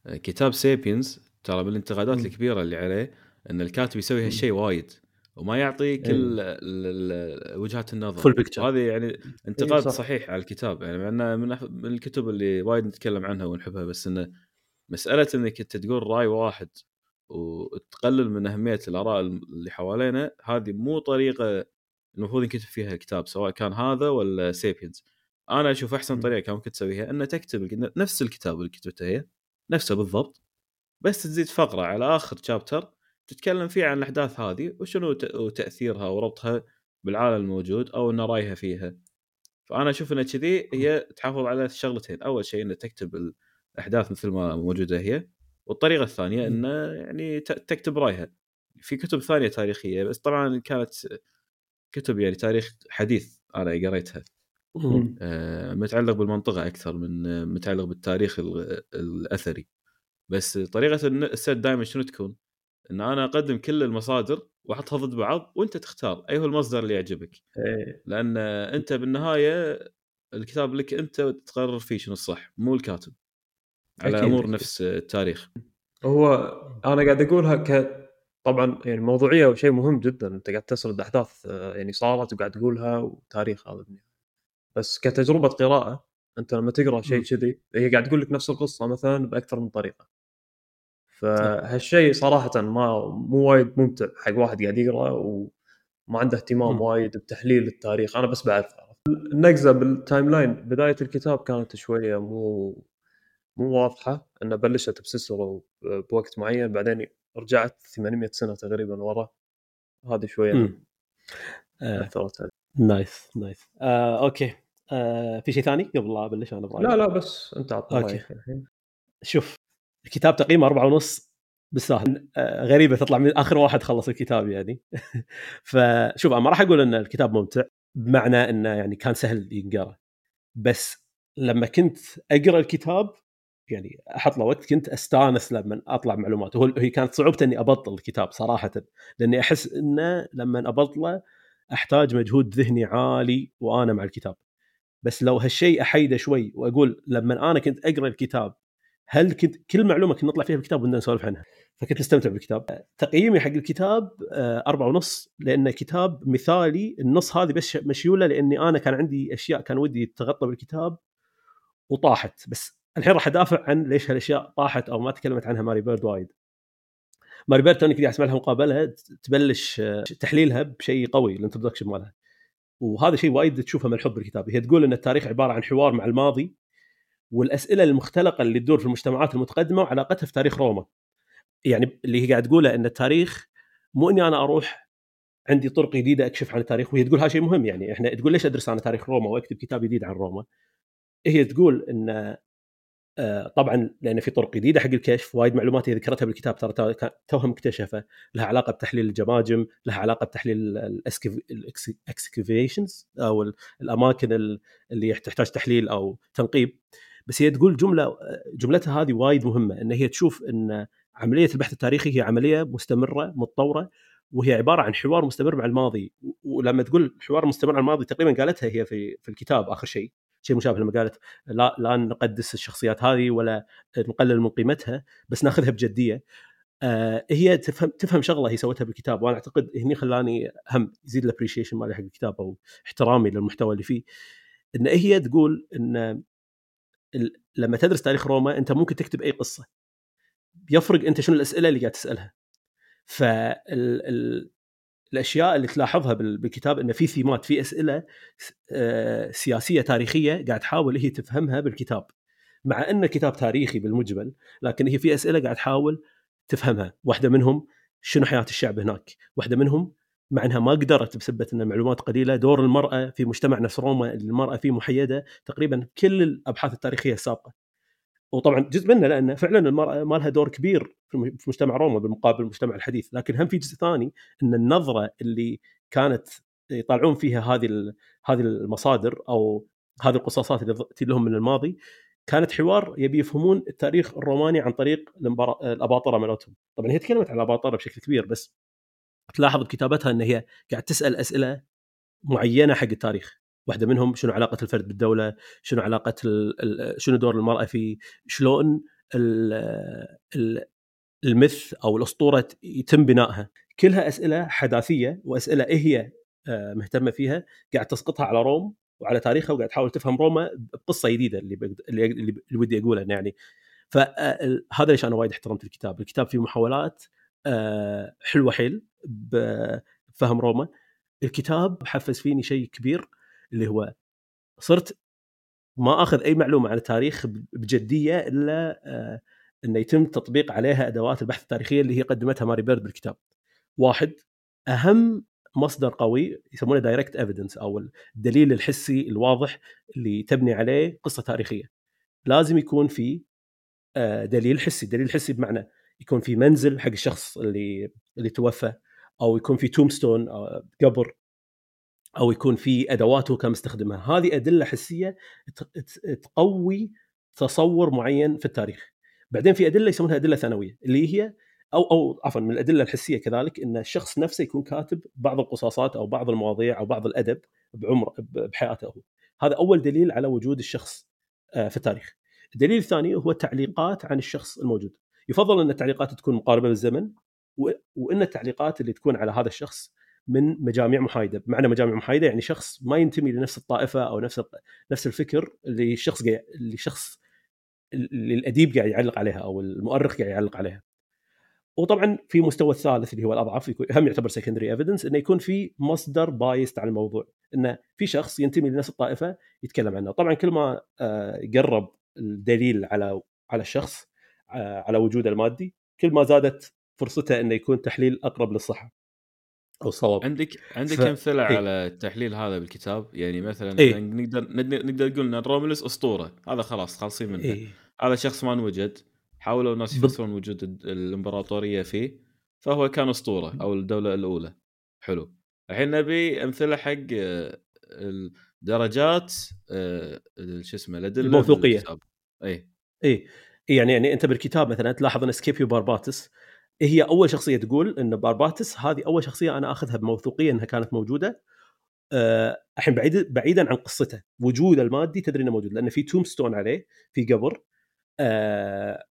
كتاب Sapiens ترى من الانتقادات م. الكبيرة اللي عليه إن الكاتب يسوي هالشيء وايد. وما يعطيك إيه. وجهات النظر full picture هذه يعني انتقاد إيه صح. صحيح على الكتاب يعني مع من الكتب اللي وايد نتكلم عنها ونحبها بس إنه مسألة إنك أنت تقول رأي واحد وتقلل من أهمية الآراء اللي حوالينا هذه مو طريقة المفروض ينكتب فيها الكتاب سواء كان هذا ولا سيبينز أنا أشوف أحسن طريقة كان ممكن تسويها إنه تكتب نفس الكتاب اللي كتبته هي نفسه بالضبط بس تزيد فقرة على آخر شابتر تتكلم فيه عن الأحداث هذه وشنو تاثيرها وربطها بالعالم الموجود أو إنه رايها فيها. فأنا أشوف إنه كذي هي تحافظ على الشغلتين. أول شيء إنه تكتب الأحداث مثل ما موجودة هي. والطريقة الثانية إنه يعني تكتب رأيها. في كتب ثانية تاريخية بس طبعا كانت كتب يعني تاريخ حديث أنا قريتها. آه متعلق بالمنطقة أكثر من متعلق بالتاريخ الأثري. بس طريقة السد دائما شنو تكون؟ إن أنا أقدم كل المصادر وأحطها ضد بعض وأنت تختار اي هو المصدر اللي يعجبك. إيه. لأن أنت بالنهاية الكتاب لك أنت تقرر فيه شنو الصح مو الكاتب. على أكيد أمور أكيد. نفس التاريخ. هو أنا قاعد أقولها ك طبعا يعني موضوعية شيء مهم جدا أنت قاعد تسرد أحداث يعني صارت وقاعد تقولها وتاريخ هذا بس كتجربة قراءة أنت لما تقرأ شيء كذي هي قاعد تقول لك نفس القصة مثلا بأكثر من طريقة. فهالشيء صراحة ما مو وايد ممتع حق واحد قاعد يقرأ وما عنده اهتمام وايد بتحليل التاريخ. أنا بس بعرف النقزة بال timeline بداية الكتاب كانت شوية مو مو واضحة. إنه بلشت بسيسرو بوقت معين بعدين رجعت 800 سنة تقريبا ورا. هذه شوية أثرت nice nice. آه، okay. آه، في شيء ثاني قبل لا أبلش؟ أنا برايي. لا لا بس أنت اعطي رايك الحين. شوف الكتاب تقييمه أربعة ونص بالساهل آه، غريبة تطلع من آخر واحد خلص الكتاب يعني. فشوف أنا ما راح أقول إن الكتاب ممتع بمعنى إنه يعني كان سهل ينقرأ. بس لما كنت أقرأ الكتاب يعني أحط له وقت كنت أستانس لما أطلع معلومات وهو هي كانت صعوبته إني أبطل الكتاب صراحة لأني أحس إنه لما أبطله أحتاج مجهود ذهني عالي وأنا مع الكتاب. بس لو هالشيء أحيده شوي وأقول لما أنا كنت أقرأ الكتاب هل كنت كل معلومة كنت نطلع فيها بالكتاب بدنا نسولف عنها. فكنت أستمتع بالكتاب. تقييمي حق الكتاب آه، أربعة ونص لأنه كتاب مثالي. النص هذه بس مشيولة لأني أنا كان عندي أشياء كان ودي تغطى بالكتاب وطاحت. بس الحين راح أدافع عن ليش هالأشياء طاحت أو ما تكلمت عنها ماري بيرد وايد. ماري بيرد توني كذا اسمع لها مقابلة تبلش آه، تحليلها بشيء قوي ال introduction مالها. وهذا شيء وايد تشوفه ملحوظ بالكتاب. هي تقول إن التاريخ عبارة عن حوار مع الماضي. والأسئلة المختلقة اللي تدور في المجتمعات المتقدمة وعلاقتها في تاريخ روما. يعني اللي هي قاعد تقوله إن التاريخ مو إني أنا أروح عندي طرق جديدة أكشف عن التاريخ وهي تقول هذا شيء مهم. يعني إحنا تقول ليش أدرس أنا تاريخ روما وأكتب كتاب جديد عن روما؟ هي تقول إن آه، طبعا لأن في طرق جديدة حق الكشف وايد معلومات هي ذكرتها بالكتاب ترى توها مكتشفه لها علاقة بتحليل الجماجم لها علاقة بتحليل الاكسكيفيشنز أو الأماكن اللي تحتاج تحليل أو تنقيب. بس هي تقول جملة جملتها هذه وايد مهمة إن هي تشوف إن عملية البحث التاريخي هي عملية مستمرة متطورة وهي عبارة عن حوار مستمر مع الماضي. ولما تقول حوار مستمر مع الماضي تقريبا قالتها هي في في الكتاب آخر شيء. شيء مشابه لما قالت لا لا نقدس الشخصيات هذه ولا نقلل من قيمتها بس ناخذها بجدية. آه هي تفهم تفهم شغلة هي سوتها بالكتاب وأنا أعتقد هني خلاني هم يزيد الابريشيشن مالي حق الكتاب أو احترامي للمحتوى اللي فيه. إن هي تقول إن لما تدرس تاريخ روما انت ممكن تكتب أي قصة. يفرق أنت شنو الأسئلة اللي قاعد تسألها. فالاشياء اللي تلاحظها بالكتاب إنه في ثيمات في أسئلة آه، سياسية تاريخية قاعد تحاول هي تفهمها بالكتاب. مع ان الكتاب تاريخي بالمجمل لكن هي في أسئلة قاعد تحاول تفهمها. واحدة منهم شنو حياة الشعب هناك؟ واحدة منهم مع إنها ما قدرت بسبه إن المعلومات قليلة. دور المرأة في مجتمع نفس روما المرأة فيه محيدة تقريبا كل الأبحاث التاريخية السابقه وطبعا جزء منه لأن فعلا المرأة ما لها دور كبير في مجتمع روما بالمقابل المجتمع الحديث. لكن هم في جزء ثاني إن النظرة اللي كانت يطالعون فيها هذه هذه المصادر أو هذه القصاصات اللي لهم من الماضي كانت حوار يبي يفهمون التاريخ الروماني عن طريق الأباطرة مالتهم. طبعا هي تكلمت عن الأباطرة بشكل كبير بس تلاحظ بكتابتها إن هي قاعد تسأل أسئلة معينة حق التاريخ. واحدة منهم شنو علاقة الفرد بالدولة شنو علاقة شنو دور المرأة في شلون المث أو الأسطورة يتم بنائها. كلها أسئلة حداثية وأسئلة إيه هي آه، مهتمة فيها قاعد تسقطها على روم وعلى تاريخها وقاعد تحاول تفهم روما بقصة جديدة اللي اللي, ودي اقوله يعني. فهذا آه، ليش أنا وايد احترمت الكتاب. الكتاب فيه محاولات آه، حلوة حيل. بفهم روما الكتاب حفز فيني شيء كبير اللي هو صرت ما أخذ أي معلومة عن التاريخ بجدية إلا آه، إنه يتم تطبيق عليها أدوات البحث التاريخية اللي هي قدمتها ماري بيرد بالكتاب. واحد أهم مصدر قوي يسمونه direct evidence أو الدليل الحسي الواضح اللي تبني عليه قصة تاريخية. لازم يكون في آه، دليل حسي، دليل حسي بمعنى يكون في منزل حق الشخص اللي اللي توفى أو يكون في تومستون آه، قبر أو يكون في ادواته كان مستخدمها. هذه أدلة حسية تقوي تصور معين في التاريخ. بعدين في أدلة يسمونها أدلة ثانوية اللي هي أو أو عفوا من الأدلة الحسية كذلك إن الشخص نفسه يكون كاتب بعض القصاصات أو بعض المواضيع أو بعض الأدب بعمر بحياته هو. هذا أول دليل على وجود الشخص آه، في التاريخ. الدليل الثاني هو تعليقات عن الشخص الموجود. يفضل أن التعليقات تكون مقاربة بالزمن وإن التعليقات اللي تكون على هذا الشخص من مجاميع محايدة، بمعنى مجاميع محايدة يعني شخص ما ينتمي لنفس الطائفة أو نفس نفس الفكر اللي الشخص اللي الشخص اللي الأديب قاعد يعلق عليها أو المؤرخ قاعد يعلق عليها. وطبعا في مستوى الثالث اللي هو الأضعف هم يعتبر secondary evidence إنه يكون في مصدر biased على الموضوع، إنه في شخص ينتمي لنفس الطائفة يتكلم عنه، طبعا كل ما آه، قرب الدليل على على الشخص آه، على وجوده المادي كل ما زادت فرصته إنه يكون تحليل أقرب للصحة أو الصواب عندك عندك ف... امثله إيه؟ على التحليل هذا بالكتاب؟ يعني مثلا إيه؟ نقدر نقدر نقول إن روملس أسطورة. هذا خلاص خالصين منه إيه؟ هذا شخص ما انوجد. حاولوا الناس يفسرون وجود الإمبراطورية فيه. فهو كان أسطورة أو الدولة الأولى. حلو. الحين نبي أمثلة حق آه، الدرجات آه، شو اسمه الأدلة الموثوقية. اي اي يعني يعني أنت بالكتاب مثلا تلاحظ إن سكيبيو بارباتس هي أول شخصية تقول إن بارباتس هذه أول شخصية أنا أخذها بموثوقية إنها كانت موجودة. أه الحين بعيد بعيدا عن قصته وجود المادي تدري إنه موجود لأن في tombstone عليه في قبر. أه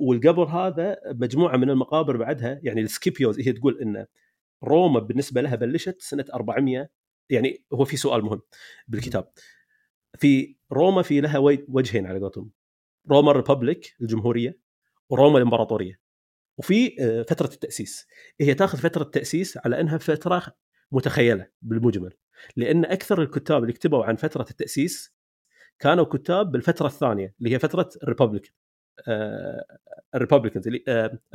والقبر هذا مجموعة من المقابر بعدها يعني ال Scipios هي تقول إن روما بالنسبة لها بلشت سنة 400 يعني هو في سؤال مهم بالكتاب. في روما في لها وجهين على قولتهم. روما republic الجمهورية وروما الإمبراطورية. وفي آه، فترة التأسيس هي تاخذ فترة التأسيس على إنها فترة متخيلة بالمجمل لأن أكثر الكتاب اللي كتبوا عن فترة التأسيس كانوا كتاب بالفترة الثانية اللي هي فترة ال republic ال republicans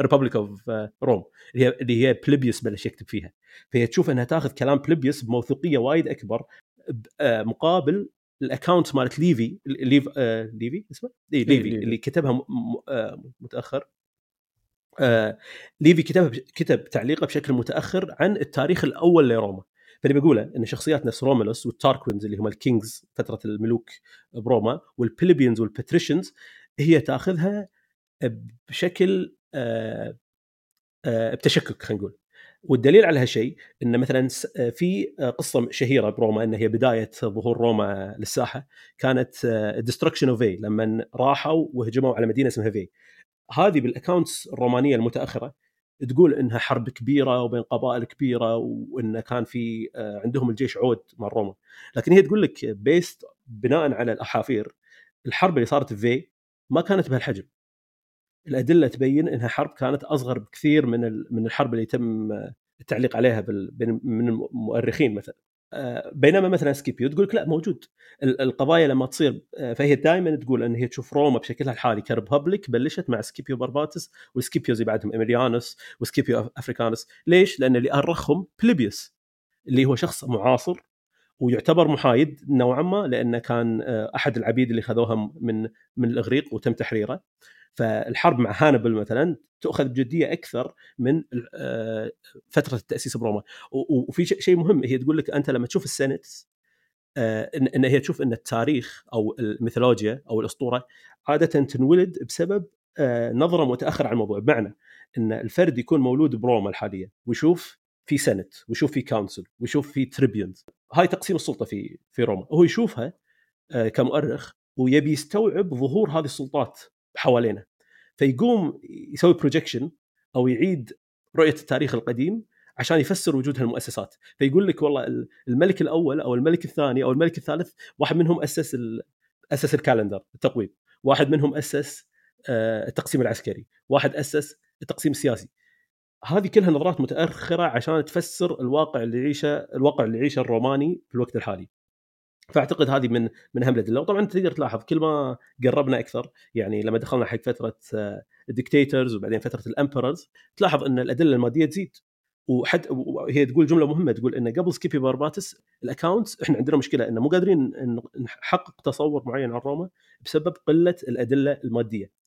republic of Rome اللي هي اللي هي بليبيوس بلش يكتب فيها فهي تشوف إنها تاخذ كلام بليبيوس بموثوقية وايد أكبر آه، مقابل ال account مالت ليفي ليف ليفي اسمه؟ اي ليفي, ليفي اللي كتبها. آه متأخر آه ليفي كتب كتب تعليقه بشكل متأخر عن التاريخ الأول لروما. فاللي بقوله إن شخصيات نفس رومولوس وال Tarquins اللي هم ال kings فترة الملوك بروما وال plebeians وال patricians هي تأخذها بشكل آه آه بتشكك خلينا نقول. والدليل على هالشيء إن مثلا في قصة شهيرة بروما إن هي بداية ظهور روما للساحة كانت destruction of في لما راحوا وهجموا على مدينة اسمها في هذه بال accounts الرومانية المتأخرة تقول إنها حرب كبيرة وبين قبائل كبيرة وإن كان في عندهم الجيش عود مع روما لكن هي تقول لك based بناء على الأحافير الحرب اللي صارت في في ما كانت بهالحجم. الأدلة تبين إنها حرب كانت أصغر بكثير من من الحرب اللي تم التعليق عليها من المؤرخين مثلا. آه، بينما مثلا سكيبيو تقول لك لا موجود. القضايا لما تصير آه، فهي دائما تقول إن هي تشوف روما بشكلها الحالي ك republic بلشت مع سكيبيو بارباتس وال Scipios بعدهم ايميليانوس وسكيبيو أفريكانوس. ليش؟ لأن اللي أرخهم بليبيوس اللي هو شخص معاصر ويعتبر محايد نوعا ما لأنه كان آه، أحد العبيد اللي خذوها من من الإغريق وتم تحريره. فالحرب مع هانبل مثلا تؤخذ بجدية أكثر من آه، فترة التأسيس بروما. وفي شيء مهم هي تقول لك أنت لما تشوف السنت آه، ان هي تشوف إن التاريخ أو الميثولوجيا أو الأسطورة عادة تنولد بسبب آه، نظرة متأخرة عن الموضوع. بمعنى إن الفرد يكون مولود بروما الحالية ويشوف في senate ويشوف في consul ويشوف في tribunes. هاي تقسيم السلطة في في روما. هو يشوفها كمؤرخ ويبي يستوعب ظهور هذه السلطات. حوالينا. فيقوم يسوي projection أو يعيد رؤية التاريخ القديم عشان يفسر وجود هالمؤسسات. فيقول لك والله الملك الأول أو الملك الثاني أو الملك الثالث واحد منهم أسس أسس ال calendar التقويم. واحد منهم أسس آه، التقسيم العسكري. واحد أسس التقسيم السياسي. هذه كلها نظرات متأخرة عشان تفسر الواقع اللي يعيشه الواقع اللي يعيشه الروماني في الوقت الحالي. فأعتقد هذه من من أهم الأدلة. وطبعا تقدر تلاحظ كل ما قربنا أكثر يعني لما دخلنا حق فترة ال dictators وبعدين فترة ال emperors تلاحظ إن الأدلة المادية تزيد. وحتى وهي تقول جملة مهمة تقول إن قبل سكيبيو بارباتس ال accounts إحنا عندنا مشكلة إنه مو قادرين نحقق تصور معين عن روما بسبب قلة الأدلة المادية.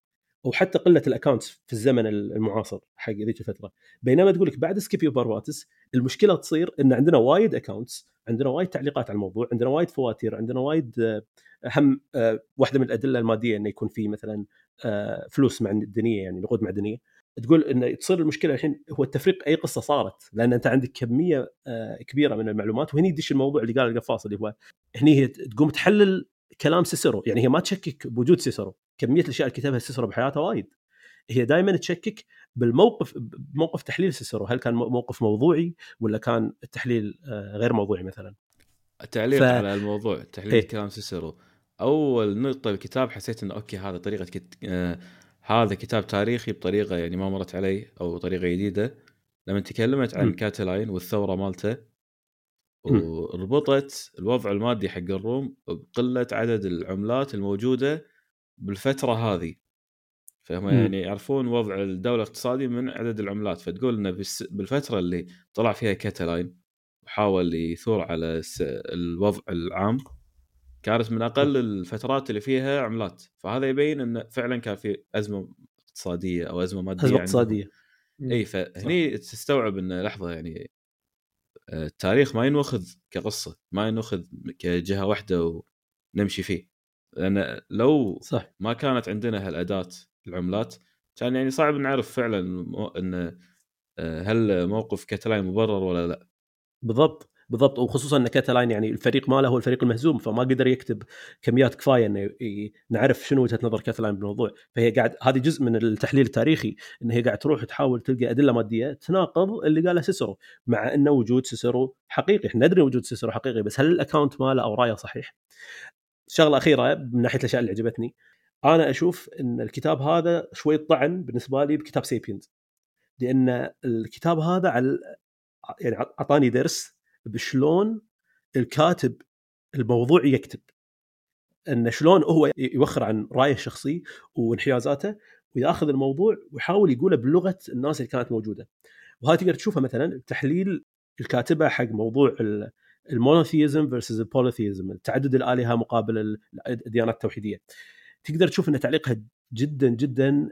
وحتى قلة ال accounts في الزمن المعاصر حق ذيك الفترة. بينما تقول لك بعد سكيبيو بارباتس المشكلة تصير إن عندنا وايد accounts عندنا وايد تعليقات على الموضوع عندنا وايد فواتير عندنا وايد أهم آه، واحدة من الأدلة المادية إنه يكون في مثلا آه، فلوس معدنيه يعني نقود معدنيه تقول انه تصير المشكلة الحين هو التفريق أي قصة صارت؟ لأن أنت عندك كمية آه، كبيرة من المعلومات وهني يدش الموضوع اللي قال القفاص اللي هو هني هي تقوم تحلل كلام سيسرو يعني هي ما تشكك بوجود سيسرو كمية الأشياء اللي كتبها سيسرو بحياته وايد هي دائما تشكك بالموقف بموقف تحليل سيسرو هل كان موقف موضوعي ولا كان التحليل آه، غير موضوعي مثلا التعليق ف... على الموضوع تحليل إيه؟ كلام سيسرو أول نقطة بالكتاب حسيت إنه أوكي هذا طريقة كت... آه هذا كتاب تاريخي بطريقة يعني ما مرت علي أو طريقة جديدة لما تكلمت عن م. كاتلاين والثورة مالته وربطت الوضع المادي حق الروم بقلة عدد العملات الموجودة بالفترة هذه. فهم يعني يعرفون وضع الدولة الاقتصادي من عدد العملات. فتقول انه بالفترة اللي طلع فيها كاتلاين وحاول يثور على الوضع العام كانت من أقل الفترات اللي فيها عملات. فهذا يبين انه فعلا كان في أزمة اقتصادية أو أزمة مادية أزمة اقتصادية. إي فهني. تستوعب انه لحظة يعني التاريخ ما ينوخذ كقصة ما ينوخذ كجهة واحدة ونمشي فيه. لأن لو صح. ما كانت عندنا هالأداة العملات كان يعني صعب نعرف فعلا إن آه، هل موقف كاتلاين مبرر ولا لا. بالضبط. بالضبط وخصوصا إن كاتلاين يعني الفريق ماله هو الفريق المهزوم فما قدر يكتب كميات كفاية إنه نعرف شنو وجهة نظر كاتلاين بالموضوع. فهي قاعد هذه جزء من التحليل التاريخي إن هي قاعد تروح تحاول تلقى أدلة مادية تناقض اللي قاله سيسرو مع إنه وجود سيسرو حقيقي. إحنا ندري وجود سيسرو حقيقي بس هل ال account ماله أو رأيه صحيح؟ شغلة أخيرة من ناحية الأشياء اللي عجبتني أنا أشوف إن الكتاب هذا شوي طعن بالنسبة لي بكتاب Sapiens لأن الكتاب هذا على يعني أعطاني درس بشلون الكاتب الموضوعي يكتب. إن شلون هو يوخر عن رأيه الشخصي وانحيازاته ويأخذ الموضوع ويحاول يقوله بلغة الناس اللي كانت موجودة. وهذا تقدر تشوفها مثلا تحليل الكاتبة حق موضوع ال monotheism versus ال polytheism تعدد الآلهة مقابل الديانات التوحيدية. تقدر تشوف إن تعليقها جدا جدا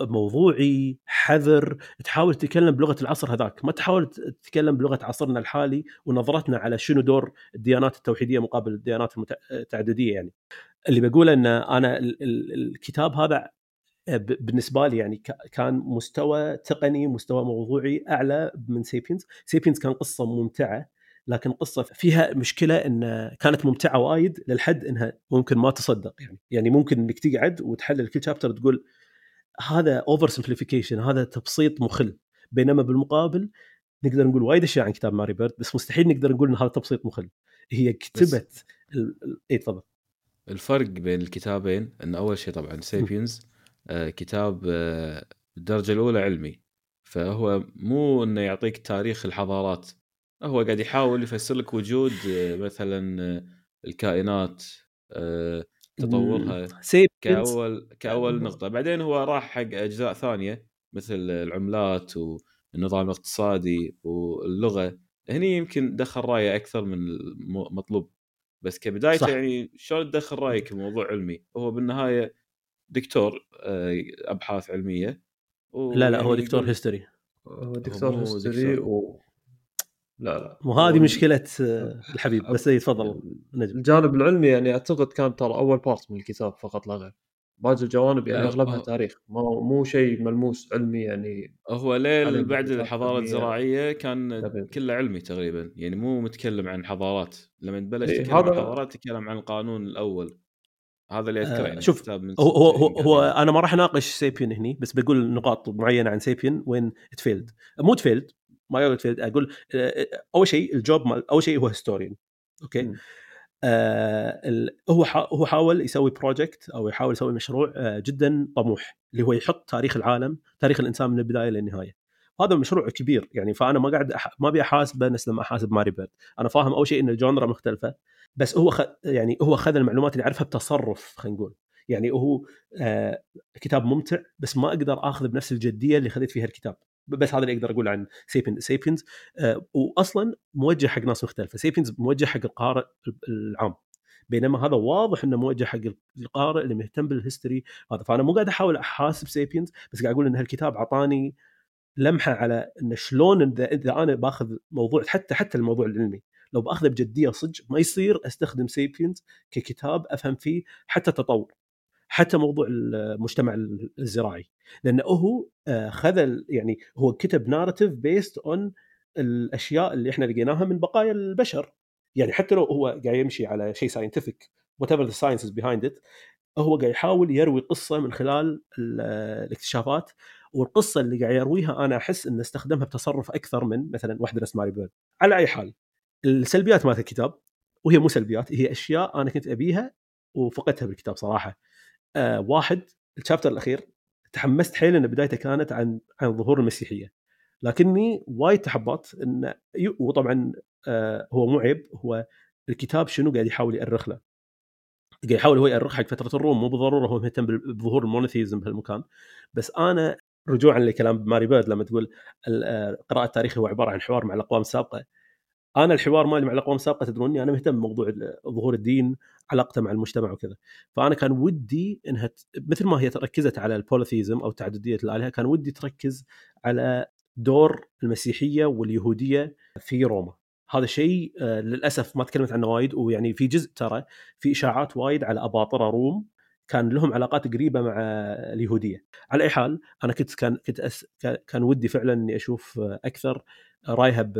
موضوعي حذر تحاول تتكلم بلغة العصر هذاك. ما تحاول تتكلم بلغة عصرنا الحالي ونظرتنا على شنو دور الديانات التوحيدية مقابل الديانات التعددية يعني. اللي بقوله إن أنا الكتاب هذا بالنسبة لي يعني كان مستوى تقني مستوى موضوعي أعلى من Sapiens، Sapiens كان قصة ممتعة لكن قصة فيها مشكلة إن كانت ممتعة وايد للحد إنها ممكن ما تصدق يعني. يعني ممكن إنك تقعد وتحلل كل chapter تقول هذا oversimplification هذا تبسيط مخل. بينما بالمقابل نقدر نقول وايد أشياء عن كتاب ماري بيرد بس مستحيل نقدر نقول إن هذا تبسيط مخل. هي كتبت إي تفضل. الفرق بين الكتابين إن أول شيء طبعا سيبينز آه كتاب آه الدرجة الأولى علمي. فهو مو إنه يعطيك تاريخ الحضارات. هو قاعد يحاول يفسر لك وجود آه مثلا آه، الكائنات آه تطورها كاول كأول نقطة. بعدين هو راح حق أجزاء ثانية مثل العملات والنظام الاقتصادي واللغة. هني يمكن دخل رأيه أكثر من المطلوب بس كبداية صح. يعني شلون تدخل رأيك بموضوع علمي؟ هو بالنهاية دكتور آه، أبحاث علمية لا لا هو دكتور history هو دكتور history و... لا لا. مو هذه مشكلة آه، الحبيب. بس اي تفضل. نجم. الجانب العلمي يعني أعتقد كان ترى أول part من الكتاب فقط لا غير. باقي الجوانب يعني أغلبها تاريخ. مو مو شيء ملموس علمي يعني هو لي بعد الحضارة الزراعية كان كله علمي تقريبا. يعني مو متكلم عن حضارات. لما تبلش إيه تتكلم هذا... عن حضارات تتكلم عن القانون الأول. هذا اللي أذكره يعني شوف من هو هو, هو, هو أنا ما راح أناقش Sapiens هني بس بقول نقاط معينة عن Sapiens وين failed مو failed ما أقول أول شيء ال job مال أول شيء هو historian أوكي؟ آه هو هو حاول يسوي project أو يحاول يسوي مشروع آه جدا طموح اللي هو يحط تاريخ العالم تاريخ الإنسان من البداية للنهاية. وهذا مشروع كبير يعني فأنا ما قاعد أح... ما أبي أحاسبه نفس لما أحاسب ماري بيرد. أنا فاهم أول شيء إن ال genre مختلفة بس هو خ... يعني هو خذ المعلومات اللي عرفها بتصرف خلينا نقول. يعني هو آه كتاب ممتع بس ما أقدر اخذ بنفس الجدية اللي خذيت فيها الكتاب. بس هذا اللي أقدر أقول عن Sapiens، Sapiens آه واصلا موجه حق ناس مختلفة. Sapiens موجه حق القارئ العام. بينما هذا واضح إنه موجه حق القارئ اللي مهتم بال history هذا. فأنا مو قاعد أحاول أحاسب Sapiens بس قاعد أقول إن هالكتاب أعطاني لمحة على إن شلون اذا أنا باخذ موضوع حتى حتى الموضوع العلمي لو بأخذه بجدية صدق ما يصير أستخدم Sapiens ككتاب أفهم فيه حتى التطور حتى موضوع المجتمع الزراعي. لأنه هو آه، خذ يعني هو كتب narrative based on الأشياء اللي إحنا لقيناها من بقايا البشر. يعني حتى لو هو قاعد يمشي على شيء scientific whatever the science behind it هو قاعد يحاول يروي قصة من خلال الاكتشافات. والقصة اللي قاعد يرويها أنا أحس انه استخدمها بتصرف أكثر من مثلا واحدة مثل ماري بيرد. على أي حال السلبيات مالت الكتاب وهي مو سلبيات هي أشياء أنا كنت أبيها وفقدتها بالكتاب صراحة. آه واحد ال chapter الأخير تحمست حيل إن بدايته كانت عن عن ظهور المسيحية. لكني وايد تحبط انه وطبعا آه هو مو عيب هو الكتاب شنو قاعد يحاول يأرخ له. قاعد يحاول هو يأرخ حق فترة الروم مو بالضرورة هو مهتم بظهور ال monotheism بهالمكان. بس أنا رجوعا لكلام ماري بيرد لما تقول القراءه التاريخي هو عبارة عن حوار مع الأقوام السابقة. أنا الحوار مالي مع الاقوام السابقه تدروني أنا مهتم بموضوع ظهور الدين علاقته مع المجتمع وكذا. فأنا كان ودي إنها مثل ما هي ركزت على ال polytheism أو تعددية الآلهة كان ودي تركز على دور المسيحية واليهودية في روما. هذا شيء آه، للأسف ما تكلمت عنه وايد ويعني في جزء ترى في إشاعات وايد على أباطرة روم. كان لهم علاقات قريبة مع اليهودية. على أي حال أنا كنت كان كنت أس كان ودي فعلا إني أشوف أكثر رايها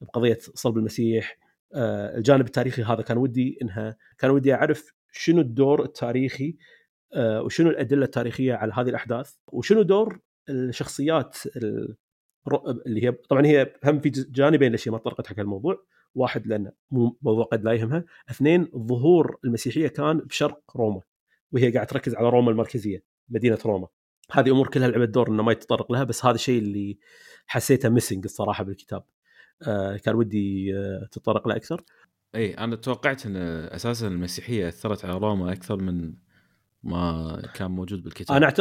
بقضية صلب المسيح. آه، الجانب التاريخي هذا كان ودي إنها كان ودي أعرف شنو الدور التاريخي آه، وشنو الأدلة التاريخية على هذه الأحداث وشنو دور الشخصيات اللي هي طبعا هي هم في جانبين للشيء ما طرقت حق الموضوع. واحد لأن موضوع قد لا يهمها. اثنين ظهور المسيحية كان بشرق روما. وهي قاعدة تركز على روما المركزية مدينة روما. هذه أمور كلها لعبت دور إنه ما يتطرق لها بس هذا الشيء اللي حسيته ميسنج الصراحة بالكتاب. آه كان ودي آه تتطرق له أكثر. إي أنا توقعت إن أساسا المسيحية أثرت على روما أكثر من ما كان موجود بالكتاب. أنا أعت...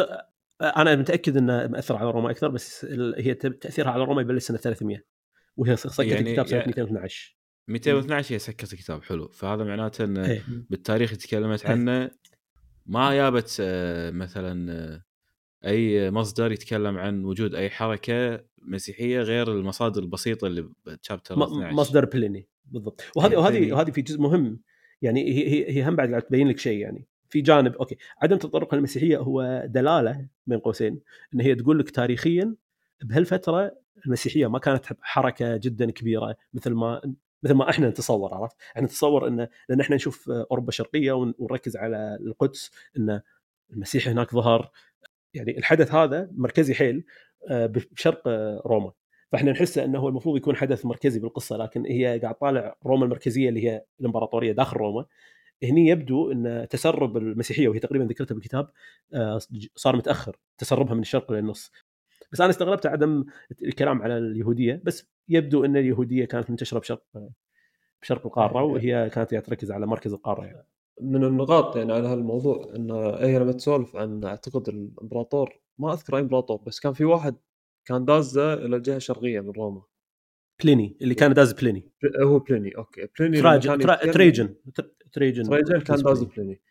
أنا متأكد إنه مأثر على روما أكثر بس هي تأثيرها على روما يبلش سنة 300 وهي سكت يعني الكتاب سنة 212 212 هي سكت الكتاب حلو. فهذا معناته إنه. بالتاريخ تكلمت. عنه ما جابت آه، مثلا آه، أي مصدر يتكلم عن وجود أي حركة مسيحية غير المصادر البسيطة اللي بتشابتر 12 مصدر بليني بالضبط. وهذه إيه، وهذه وهذه في جزء مهم يعني هي هي, هي هم بعد تبين لك شيء يعني. في جانب أوكي عدم تطرق المسيحية هو دلالة بين قوسين إن هي تقول لك تاريخيا بهالفترة المسيحية ما كانت حركة جدا كبيرة مثل ما مثل ما إحنا نتصور عرفت؟ إحنا نتصور انه لأن إحنا نشوف أوروبا الشرقيه ونركز على القدس إن المسيح هناك ظهر. يعني الحدث هذا مركزي حيل آه، بشرق آه، روما. فإحنا نحس إنه هو المفروض يكون حدث مركزي بالقصة لكن هي قاعد طالع روما المركزية اللي هي الإمبراطورية داخل روما. هني يبدو إن تسرب المسيحية وهي تقريبا ذكرتها بالكتاب آه، صار متأخر تسربها من الشرق للنص بس أنا استغربت عدم الكلام على اليهودية بس يبدو إن اليهودية كانت منتشرة بشرق بشرق القارة وهي كانت تركز على مركز القارة يعني. من النقاط يعني على هالموضوع إن هي لما تسولف عن أعتقد الإمبراطور ما أذكر أي إمبراطور بس كان في واحد كان دازة إلى الجهه الشرقيه من روما. بليني اللي كان داز بليني. هو بليني أوكي. بليني تراجان Trajan Trajan Trajan كان داز بليني.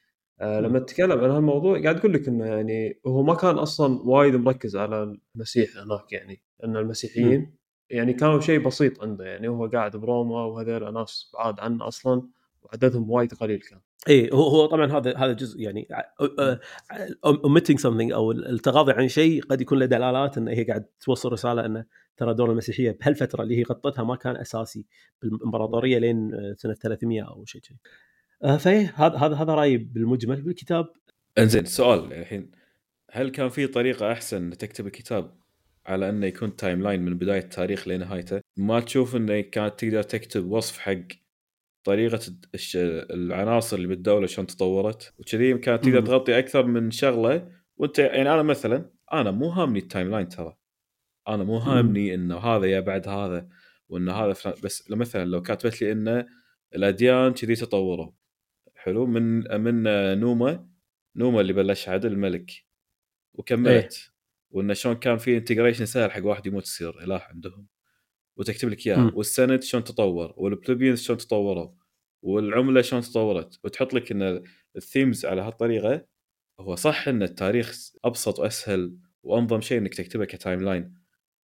لما تتكلم عن هالموضوع قاعد أقول لك إنه يعني هو ما كان أصلا وايد مركز على المسيح هناك يعني إن المسيحيين م. يعني كانوا شيء بسيط عنده يعني هو قاعد بروما وهذول ناس بعاد عنه أصلا وعددهم وايد قليل كان. اي هو هو طبعا هذا هذا جزء يعني اوميتنج سمثينج أو التغاضي عن شيء قد يكون له دلالات إنه هي قاعد توصل رسالة إنه ترى دور المسيحية بهالفترة اللي هي غطتها ما كان أساسي بالامبراطوريه لين سنة 300 أو شيء آه، فإيه هذا هذا هذا رأيي بالمجمل بالكتاب. انزين سؤال الحين. هل كان في طريقة أحسن تكتب الكتاب على أنه يكون timeline من بداية التاريخ لنهايته؟ ما تشوف إنه كانت تقدر تكتب وصف حق طريقة العناصر اللي بالدولة شلون تطورت؟ وكذي كانت تقدر تغطي أكثر من شغلة. وأنت يعني أنا مثلا أنا مو هامني ال timeline ترى. أنا مو هامني إنه هذا يا بعد هذا وإنه هذا فلان. بس مثلا لو كاتبت لي إنه الأديان كذي تطوروا. حلو من من نوما نوما اللي بلش عدل الملك. وكملت. إيه. وانه شلون كان في integration سهل حق واحد يموت يصير إله عندهم. وتكتب لك اياها والسنت شلون تطور وال plebeians شلون تطوروا والعملة شلون تطورت. وتحط لك إن ال themes على هالطريقة هو صح إن التاريخ أبسط وأسهل وأنظم شيء إنك تكتبه ك timeline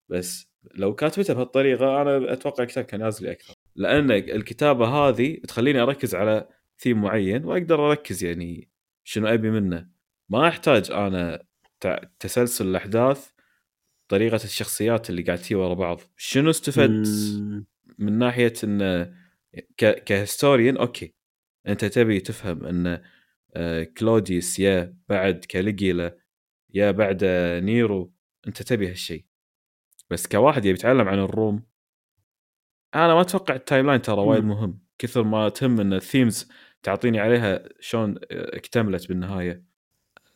بس لو كاتبته بهالطريقة أنا أتوقع الكتاب كان يجوز لي أكثر. لأن الكتابة هذه تخليني أركز على ثيم معين وأقدر أركز يعني شنو أبي منه. ما أحتاج أنا تسلسل الأحداث طريقة الشخصيات اللي قاعد تجي ورا بعض. شنو استفدت من ناحية انه ك historian؟ أوكي. أنت تبي تفهم إن آه، كلوديوس يا بعد كاليجيلا يا بعد نيرو أنت تبي هالشيء بس كواحد يبي يتعلم عن الروم أنا ما أتوقع ال timeline ترى وايد مهم. كثر ما تهم إن ال themes تعطيني عليها شلون اكتملت بالنهاية؟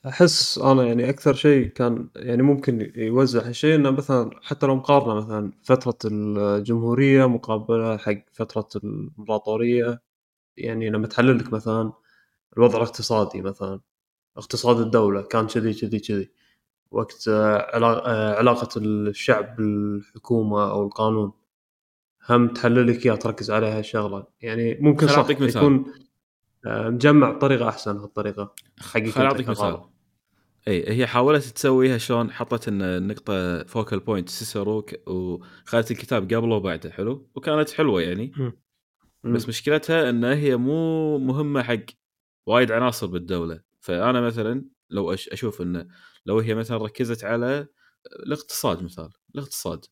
أحس أنا يعني أكثر شيء كان يعني ممكن يوزع هالشيء إنه مثلا حتى لو مقارنة مثلا فترة الجمهورية مقابلة حق فترة الإمبراطورية يعني لما تحلل لك مثلا الوضع الاقتصادي مثلا اقتصاد الدولة كان كذي كذي كذي. وقت علاقة الشعب بالحكومة أو القانون هم تحلل لك إياها تركز عليها الشغله يعني ممكن صح يكون مجمع بطريقه أحسن هالطريقة. حقيقة خليني أعطيك مثال. إي هي حاولت تسويها شلون حطت النقطه focal point سيسرو وخلت الكتاب قبله وبعده حلو؟ وكانت حلوة يعني. م. بس مشكلتها إن هي مو مهمة حق وايد عناصر بالدولة. فأنا مثلا لو أشوف انه لو هي مثلا ركزت على الاقتصاد مثال الاقتصاد.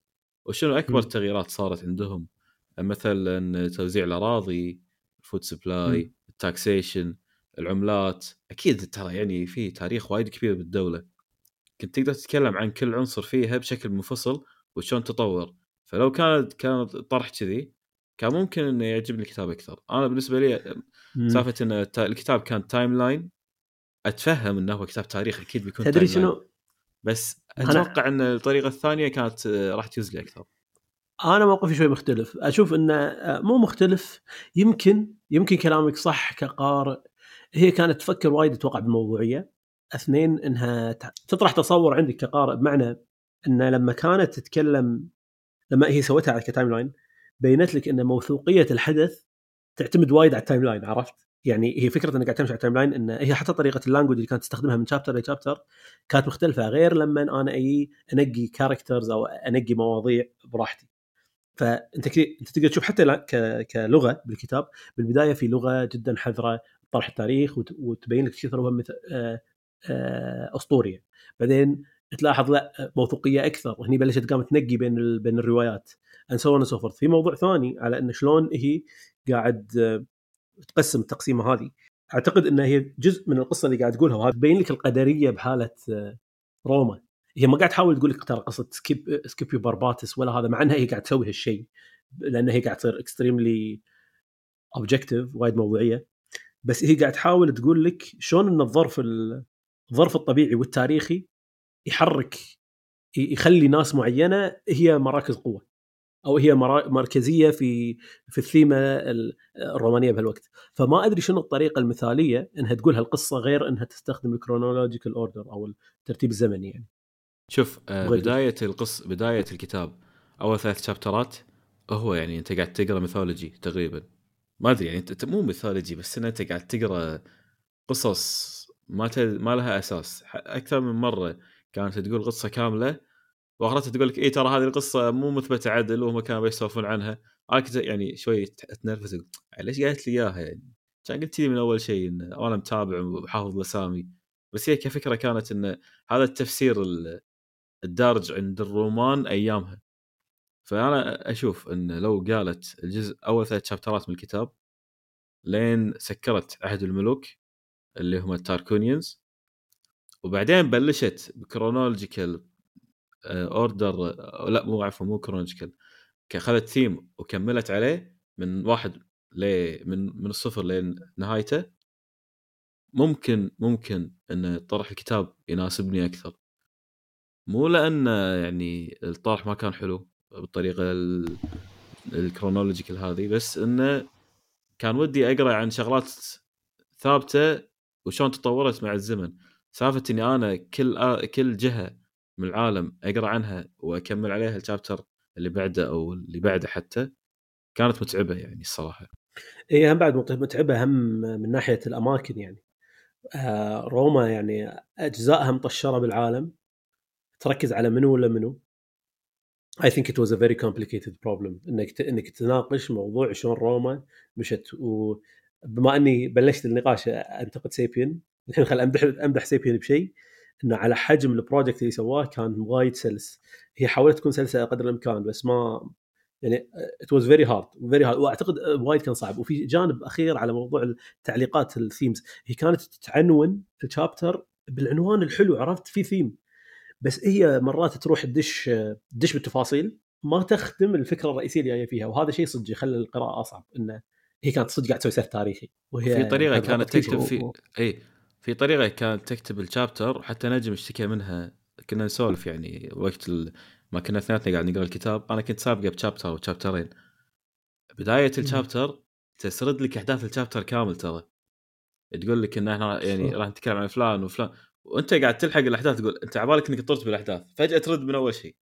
وشنو أكبر التغييرات صارت عندهم؟ مثلا توزيع الأراضي food supply ال taxation العملات. أكيد ترى يعني في تاريخ وايد كبير بالدولة. كنت تقدر تتكلم عن كل عنصر فيها بشكل منفصل وشلون تطور. فلو كانت كان طرح كذي كان ممكن إنه يعجبني الكتاب أكثر. أنا بالنسبة لي سالفة إن الكتاب كان timeline أتفهم إنه هو كتاب تاريخ أكيد بيكون تدري شنو؟ بس أتوقع إن الطريقة الثانية كانت راح تجوز لي أكثر. أنا موقفي شوي مختلف. أشوف إنه آه، مو مختلف. يمكن يمكن كلامك صح كقارئ هي كانت تفكر وايد أتوقع بموضوعية اثنين إنها تطرح تصور عندك كقارئ بمعنى إن لما كانت تتكلم لما هي سوتها على ك timeline بينت لك إن موثوقية الحدث تعتمد وايد على ال timeline عرفت؟ يعني هي فكرة انك قاعد تمشي على ال timeline إن هي حتى طريقة ال language اللي كانت تستخدمها من chapter ل chapter كانت مختلفة غير لما أنا أي أنقي characters أو أنقي مواضيع براحتي. فأنت أنت تقدر تشوف حتى كلغة بالكتاب بالبداية في لغة جدا حذرة طرح التاريخ وتبين لك كثر هو آه، آه، اسطوريه بعدين تلاحظ لا موثوقية أكثر. وهني بلشت قامت تنقي بين بين الروايات ان so so في موضوع ثاني على إن شلون هي قاعد آه، تقسم التقسيمة هذه. أعتقد إن هي جزء من القصة اللي قاعد تقولها وهذا تبين لك القدرية بحالة روما. هي ما قاعد تحاول تقول لك ترى قصة سكيب سكيبيو بارباتس ولا هذا مع إنها هي قاعد تسوي هالشيء لأن هي قاعد تصير extremely objective وايد موضوعية. بس هي قاعد تحاول تقول لك شلون إن الظرف الظرف الطبيعي والتاريخي يحرك يخلي ناس معينة هي مراكز قوة أو هي مركزية في في الثيمة الرومانية بهالوقت. فما أدري شنو الطريقة المثالية إنها تقول هالقصة غير إنها تستخدم ال chronological order أو الترتيب الزمني يعني. شوف آه بداية القص بداية الكتاب أول ثلاث chapter ات هو يعني أنت قاعد تقرأ mythology تقريبا. ما أدري يعني انت مو mythology بس أنت قاعد تقرأ قصص ما ما لها أساس. أكثر من مرة كانت تقول قصة كاملة وأخرتها تقول لك اي ترى هذه القصة مو مثبتة عدل وهم كانوا بيسولفون عنها. أنا كنت يعني شوي أتنرفز ليش قالت لي إياها يعني؟ كان قلت لي من أول شيء إن أنا متابع وحافظ الاسامي بس هي كفكرة كانت إن هذا التفسير الدارج عند الرومان أيامها. فأنا أشوف إن لو قالت الجزء أول ثلاث chapter ات من الكتاب لين سكرت عهد الملوك اللي هم ال Tarquinians وبعدين بلشت ب chronological order آه، لا مو عفوا مو chronological اخذت ثيم وكملت عليه من واحد ل من من الصفر لين نهايته. ممكن ممكن إن طرح الكتاب يناسبني أكثر. مو لأن يعني الطرح ما كان حلو بالطريقة ال chronological هذه بس إنه كان ودي أقرأ عن شغلات ثابتة وشلون تطورت مع الزمن. سالفة إني أنا كل. كل جهة من العالم أقرأ عنها وأكمل عليها الشابتر اللي بعده أو اللي بعده حتى كانت متعبة يعني الصراحة. إي هم بعد متعبة هم من ناحية الأماكن يعني. آه روما يعني اجزائها مطشرة بالعالم. تركز على منو ولا منو؟ I think it was a very complicated problem. إنك. إنك تناقش موضوع شلون روما مشت. وبما إني بلشت النقاش أنتقد سيبين الحين خل امدح أمدح SPQR بشيء. إنه على حجم ال project اللي سواه كان وايد سلس. هي حاولت تكون سلسة قدر الإمكان بس ما يعني it was very hard very hard وأعتقد وايد كان صعب. وفي جانب أخير على موضوع التعليقات ال themes هي كانت تعنون ال chapter بالعنوان الحلو عرفت؟ في ثيم بس هي مرات تروح تدش تدش بالتفاصيل ما تخدم الفكرة الرئيسية اللي جاية فيها وهذا شيء صدق يخلي القراءة أصعب انه هي كانت صدق قاعد تسوي سرد تاريخي. وهي في طريقة كانت تكتب في اي في طريقة كانت تكتب الشابتر حتى نجم اشتكى منها. كنا نسولف يعني وقت ال... ما كنا اثنيناتنا قاعد نقرأ الكتاب أنا كنت سابقه بشابتر أو شابترين بدايه الشابتر تسرد لك أحداث الشابتر كامل ترى. تقول لك إن إحنا يعني راح نتكلم عن فلان وفلان. وانت قاعد تلحق الأحداث تقول أنت عبالك إنك طرت بالأحداث فجأة ترد من أول شيء.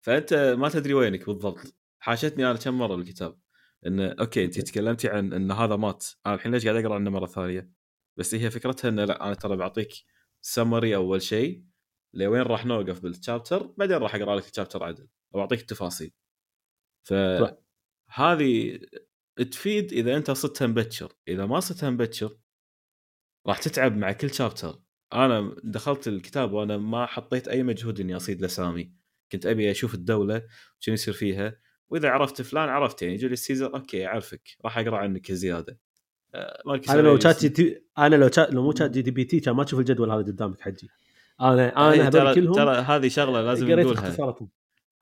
فأنت ما تدري وينك بالضبط. حاشتني أنا كم مرة بالكتاب انه okay أنت تكلمتي عن إن هذا مات. أنا الحين ليش قاعد أقرأ عنه مرة ثانية؟ بس هي فكرتها انه لا أنا ترى بعطيك سمري أول شيء لوين راح نوقف بال chapter بعدين راح أقرأ لك ال chapter عدل أو اعطيك التفاصيل. ف هذه تفيد إذا أنت صدتها مبكر إذا ما صدتها مبكر راح تتعب مع كل chapter أنا دخلت الكتاب وأنا ما حطيت أي مجهود إني أصيد الاسامي كنت أبي أشوف الدولة شنو يصير فيها وإذا عرفت فلان عرفت يعني Julius Caesar okay أعرفك راح أقرأ عنك زيادة. آه، أنا لو شات جي تي أنا لو شات لو مو شات جي تي بي تي كان ما تشوف الجدول هذا قدامك حجي. أنا أنا ترى كلهم ترى هذه شغلة لازم نقولها.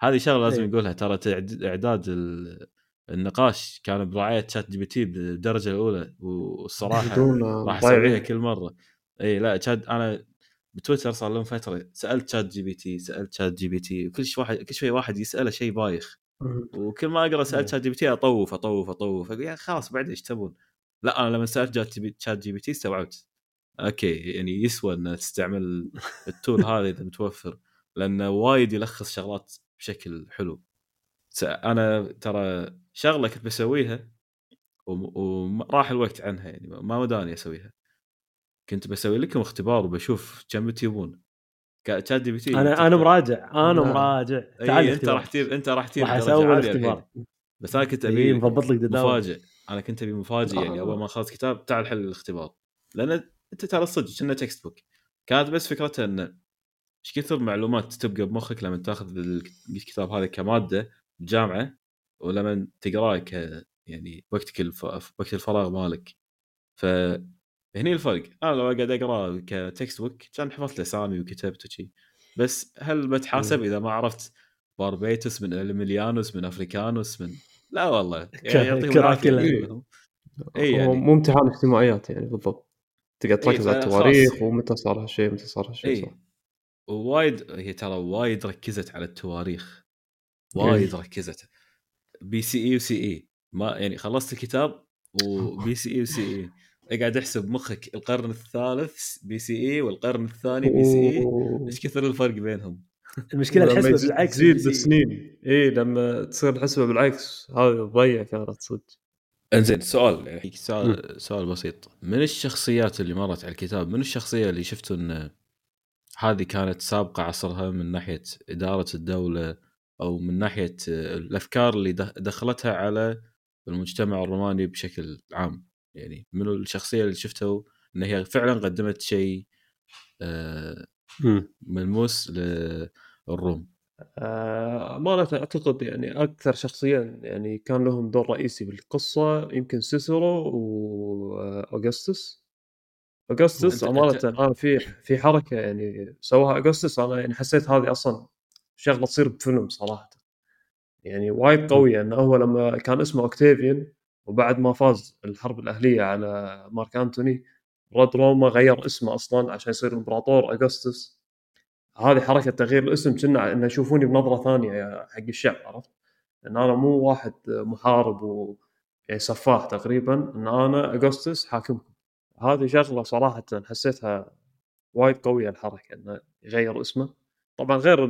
هذه شغلة لازم نقولها. إيه. ترى إعداد النقاش كان برعاية ChatGPT بالدرجة الأولى والصراحة راح أسويها كل مرة. إي لا شات أنا بتويتر صار لهم فترة. سألت شات جي بي تي سألت شات جي بي تي وكل شيء واحد كل شوي واحد يسأله شيء بايخ. وكل ما أقرأ سألت ChatGPT أطوف أطوف أطوف. أقول يا خلاص بعد إيش تبون؟ لا أنا لما سألت ChatGPT استوعبت. okay يعني يسوى ان تستعمل ال tool هذا إذا متوفر لأنه وايد يلخص شغلات بشكل حلو. أنا ترى شغلة كنت بسويها وراح الوقت عنها يعني ما وداني أسويها. كنت بسوي لكم اختبار وبشوف كم تجيبون ChatGPT أنا أنا مراجع أنا نعم. مراجع. تعال أنت راح تجيب أنت راح تجيب أسوي الاختبار. بس أنا كنت أبي مضبط لك مفاجئ. أنا كنت أبي مفاجئ يعني أول ما اخلص كتاب تعال حل الاختبار. لأن أنت ترى صدق كنا textbook كانت بس فكرتها انه إيش كثر معلومات تبقى بمخك لما تأخذ الكتاب هذا كمادة بجامعه ولما تقراه ك يعني وقتك الف... وقت الفراغ مالك. ف هني الفرق. أنا لو أقعد أقرأ ك textbook كان حفظت الاسامي وكتبت وشي. بس هل بتحاسب إذا ما عرفت باربيتوس من الميليانوس من أفريكانوس من؟ لا والله. يعني يعطيهم اي يعني. مو امتحان اجتماعيات يعني بالضبط. تقعد تركز على التواريخ ومتى صار هالشيء متى صار هالشيء ووايد هي ترى وايد ركزت على التواريخ. وايد ركزت. BCE و CE. ما يعني خلصت الكتاب و BCE و CE. اقعد احسب مخك القرن الثالث BCE والقرن الثاني BCE. إيش كثر الفرق بينهم؟ المشكلة الحسبه بالعكس تزيد بالسنين. إي لما تصير الحسبه بالعكس هذه ضيعة كانت صدق. انزين سؤال يعني سؤال؟ سؤال بسيط. من الشخصيات اللي مرت على الكتاب من الشخصية اللي شفتوا إن هذه كانت سابقة عصرها من ناحية إدارة الدولة أو من ناحية الأفكار اللي دخلتها على المجتمع الروماني بشكل عام؟ يعني منو الشخصية اللي شفته إن هي فعلا قدمت شيء آه، ملموس للروم. آه ما أعتقد يعني أكثر شخصيتين يعني كان لهم دور رئيسي بالقصة يمكن سيسرو واوغستس اوغستس أمانة أنا في في حركة يعني سواها اوغستس أنا يعني حسيت هذه أصلا شغلة تصير بفيلم صراحة. يعني وايد قوية انه هو لما كان اسمه اوكتافيان وبعد ما فاز الحرب الأهلية على مارك أنتوني رد روما غير اسمه أصلا عشان يصير الامبراطور أغسطس. هذه حركة تغيير الاسم كنا إنه يشوفوني بنظرة ثانية حق الشعب عرفت؟ إن أنا مو واحد محارب و يعني سفاح تقريبا إن أنا أغسطس حاكمكم. هذه شغلة صراحة حسيتها وايد قوية الحركة إنه يغير اسمه. طبعا غير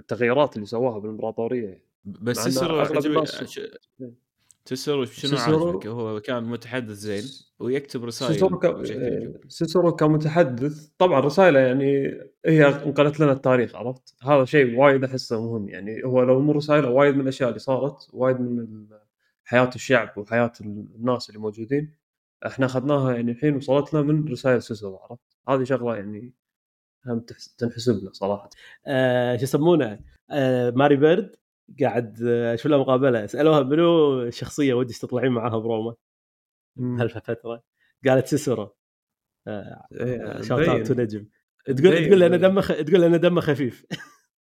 التغييرات اللي سواها بالإمبراطورية بس عجب... سيسرو شنو عاجبك؟ هو كان متحدث زين ويكتب رسائل سيسرو, ك... سيسرو كمتحدث طبعا رسائله يعني هي انقلت لنا التاريخ عرفت؟ هذا شيء وايد أحسه مهم. يعني هو لو مو رسائله وايد من الأشياء اللي صارت وايد من حياة الشعب وحياة الناس اللي موجودين إحنا أخذناها يعني الحين وصلت لنا من رسائل سيسرو عرفت؟ هذه شغلة يعني هم تنحسب له صراحة. آه شو يسمونه؟ آه ماري بيرد. قاعد أشوف له مقابله سألوها منو شخصية ودك تطلعين معاها بروما هالفتره قالت سيسرو آه إيه shout out نجم تقول تقول أنا دمه خ... تقول أنا دمه خفيف.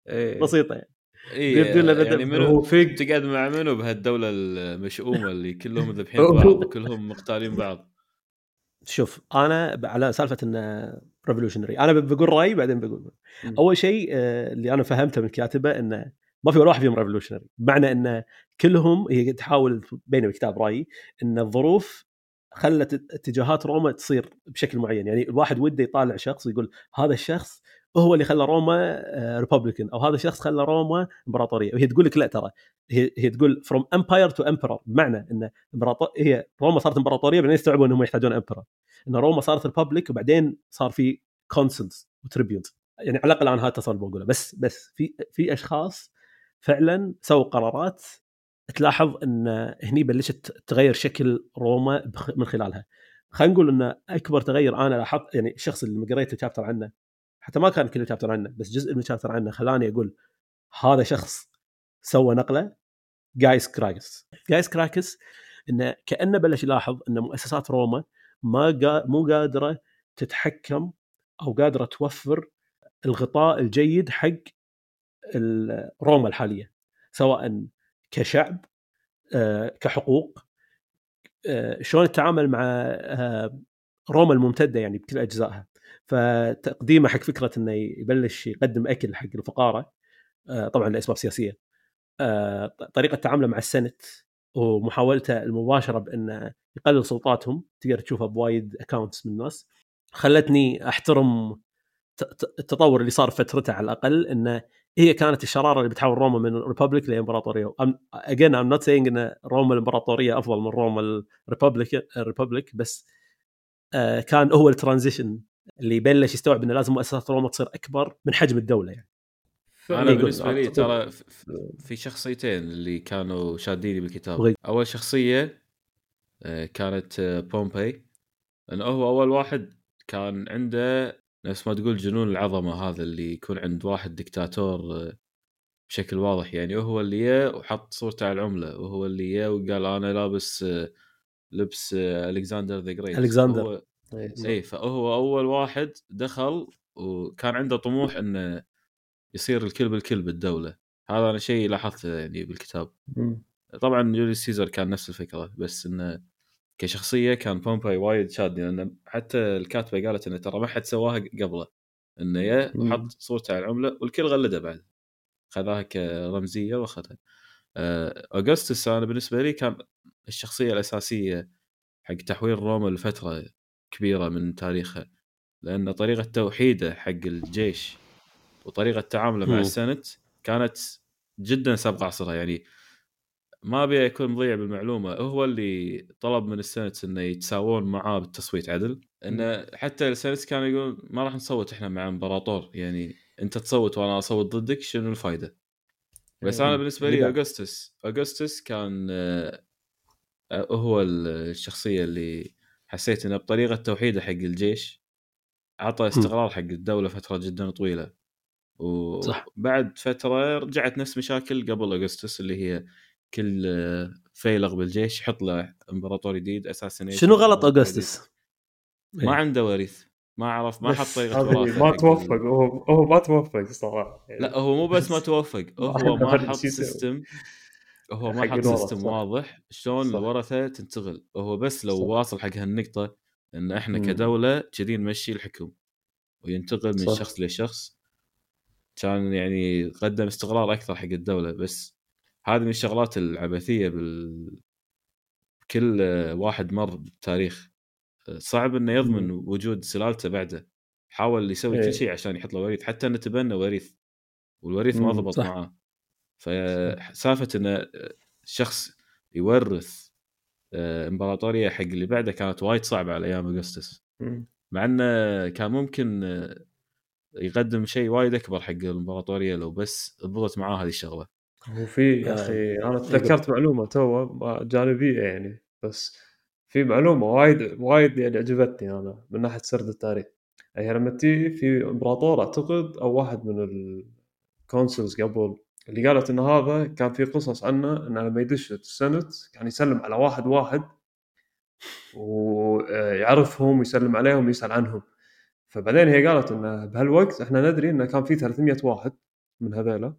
إيه. بسيطة يعني. إيه يعني منو فيك تقعد مع منو بهالدولة المشؤومة اللي كلهم ذبحين بعض كلهم مقتالين بعض؟ شوف أنا على سالفة انه revolutionary أنا بقول رأيي بعدين بقول. أول شيء آه، اللي أنا فهمته من الكاتبه انه ما في ولا واحد فيهم revolutionary بمعنى إن كلهم هي تحاول بين الكتاب رايي إن الظروف خلت اتجاهات روما تصير بشكل معين. يعني الواحد وده يطالع شخص ويقول هذا الشخص هو اللي خلى روما republican أو هذا الشخص خلى روما إمبراطورية. وهي تقول لك لا ترى. هي, هي تقول from empire to emperor بمعنى إن هي روما صارت إمبراطورية بعدين استوعبوا إنهم يحتاجون emperor إن روما صارت republic وبعدين صار في consuls و tribunes يعني على الأقل أنا هذا التصور بقوله. بس بس في في أشخاص فعلا سووا قرارات تلاحظ إن هني بلشت تغير شكل روما من خلالها خلينا نقول إن أكبر تغير أنا لاحظت يعني الشخص اللي قريت ال chapter عنه حتى ما كان كل ال chapter عنه بس جزء من ال chapter عنه خلاني أقول هذا شخص سوى نقلة جايس كراكس جايس كراكس إنه كأنه بلش يلاحظ إن مؤسسات روما ما. مو قادرة تتحكم أو قادرة توفر الغطاء الجيد حق روما الحالية سواء كشعب آه، كحقوق آه، شلون تتعامل مع آه، روما الممتدة يعني بكل أجزائها. فتقديمه حق فكرة إنه يبلش يقدم أكل حق الفقارة طبعا لأسباب سياسية طريقة تعامله مع ال senate ومحاولته المباشرة بإنه يقلل سلطاتهم تقدر تشوفها بوايد accounts من الناس خلتني أحترم التطور اللي صار فترته على الأقل إنه هي كانت الشرارة اللي بتحول روما من republic لإمبراطورية. again I'm not saying إن روما الإمبراطورية أفضل من روما ال republic ال republic بس آه كان هو ال transition اللي بلش يستوعب إنه لازم مؤسسات روما تصير أكبر من حجم الدولة يعني. أنا بالنسبة لي ترى في شخصيتين اللي كانوا شاديني بالكتاب. أول شخصية آه، كانت آه، بومبي لأنه هو أول واحد كان عنده نفس ما تقول جنون العظمة هذا اللي يكون عند واحد دكتاتور آه، بشكل واضح. يعني وهو اللي جاء وحط صورته على العملة وهو اللي جاء وقال أنا لابس آه، لبس آه، ألكسندر the great. ألكسندر. اي إيه، فهو أول واحد دخل وكان عنده طموح إنه يصير الكل بالكل بالدولة. هذا أنا شيء لاحظته يعني بالكتاب. طبعا جوليوس سيزر كان نفس الفكرة بس إنه كشخصية كان بومبي وايد شادني لأن حتى الكاتبة قالت إنه ترى ما حد سواها قبله إنه يا وحط صورته على العملة والكل قلده بعد. خذاها كرمزية وأخذها. آه، اوغستس أنا بالنسبة لي كان الشخصية الأساسية حق تحويل روما لفترة كبيرة من تاريخها لأن طريقة توحيده حق الجيش وطريقة تعامله مع ال senate كانت جدا سابقة عصرها يعني ما أبي أكون مضيع بالمعلومة هو اللي طلب من ال senate إنه يتساوون معاه بالتصويت عدل إنه حتى ال senate كان يقول ما راح نصوت إحنا مع امبراطور يعني أنت تصوت وأنا أصوت ضدك شنو الفائده؟ بس أنا بالنسبة لي اوغستس اوغستس كان آه، هو الشخصية اللي حسيت إنه بطريقة توحيدة حق الجيش اعطى استقرار حق الدولة فترة جدا طويلة. وبعد فترة رجعت نفس مشاكل قبل اوغستس اللي هي كل فيلق بالجيش يحط له امبراطور جديد أساسا شنو غلط اوغستس؟ ما إيه. عنده وريث ما عرف ما حط طريقة وراثة ما توفق هو هو ما توفق صراحة يعني لا هو مو بس ما توفق هو ما حط system هو ما حط system واضح شلون الورثة تنتقل هو بس لو صح. واصل حق هالنقطة إن إحنا كدولة كذي نمشي الحكم وينتقل من صح. شخص لشخص كان يعني قدم استقرار أكثر حق الدولة بس هذه من الشغلات العبثية بال كل واحد مر بالتاريخ صعب إنه يضمن وجود سلالته بعده. حاول يسوي كل إيه. شيء عشان يحط له وريث حتى إنه تبنى وريث والوريث ما ضبط معاه. فسالفه إنه شخص يورث آه، إمبراطورية حق اللي بعده كانت وايد صعبة على أيام أغسطس. مع إنه كان ممكن آه، يقدم شيء وايد أكبر حق الإمبراطورية لو بس ضبط معاه هذه الشغلة. هو في يا أخي أنا تذكرت معلومة تو جانبية يعني بس في معلومة وايد وايد يعني عجبتني أنا من ناحية سرد التاريخ. هي لما تجي في إمبراطور أعتقد أو واحد من ال consuls قبل اللي قالت إن هذا كان في قصص عنه انه لما يدش ال senate كان يسلم على واحد واحد ويعرفهم ويسلم عليهم ويسأل عنهم. فبعدين هي قالت إنه بهالوقت إحنا ندري إنه كان في 300 واحد من هذيلا.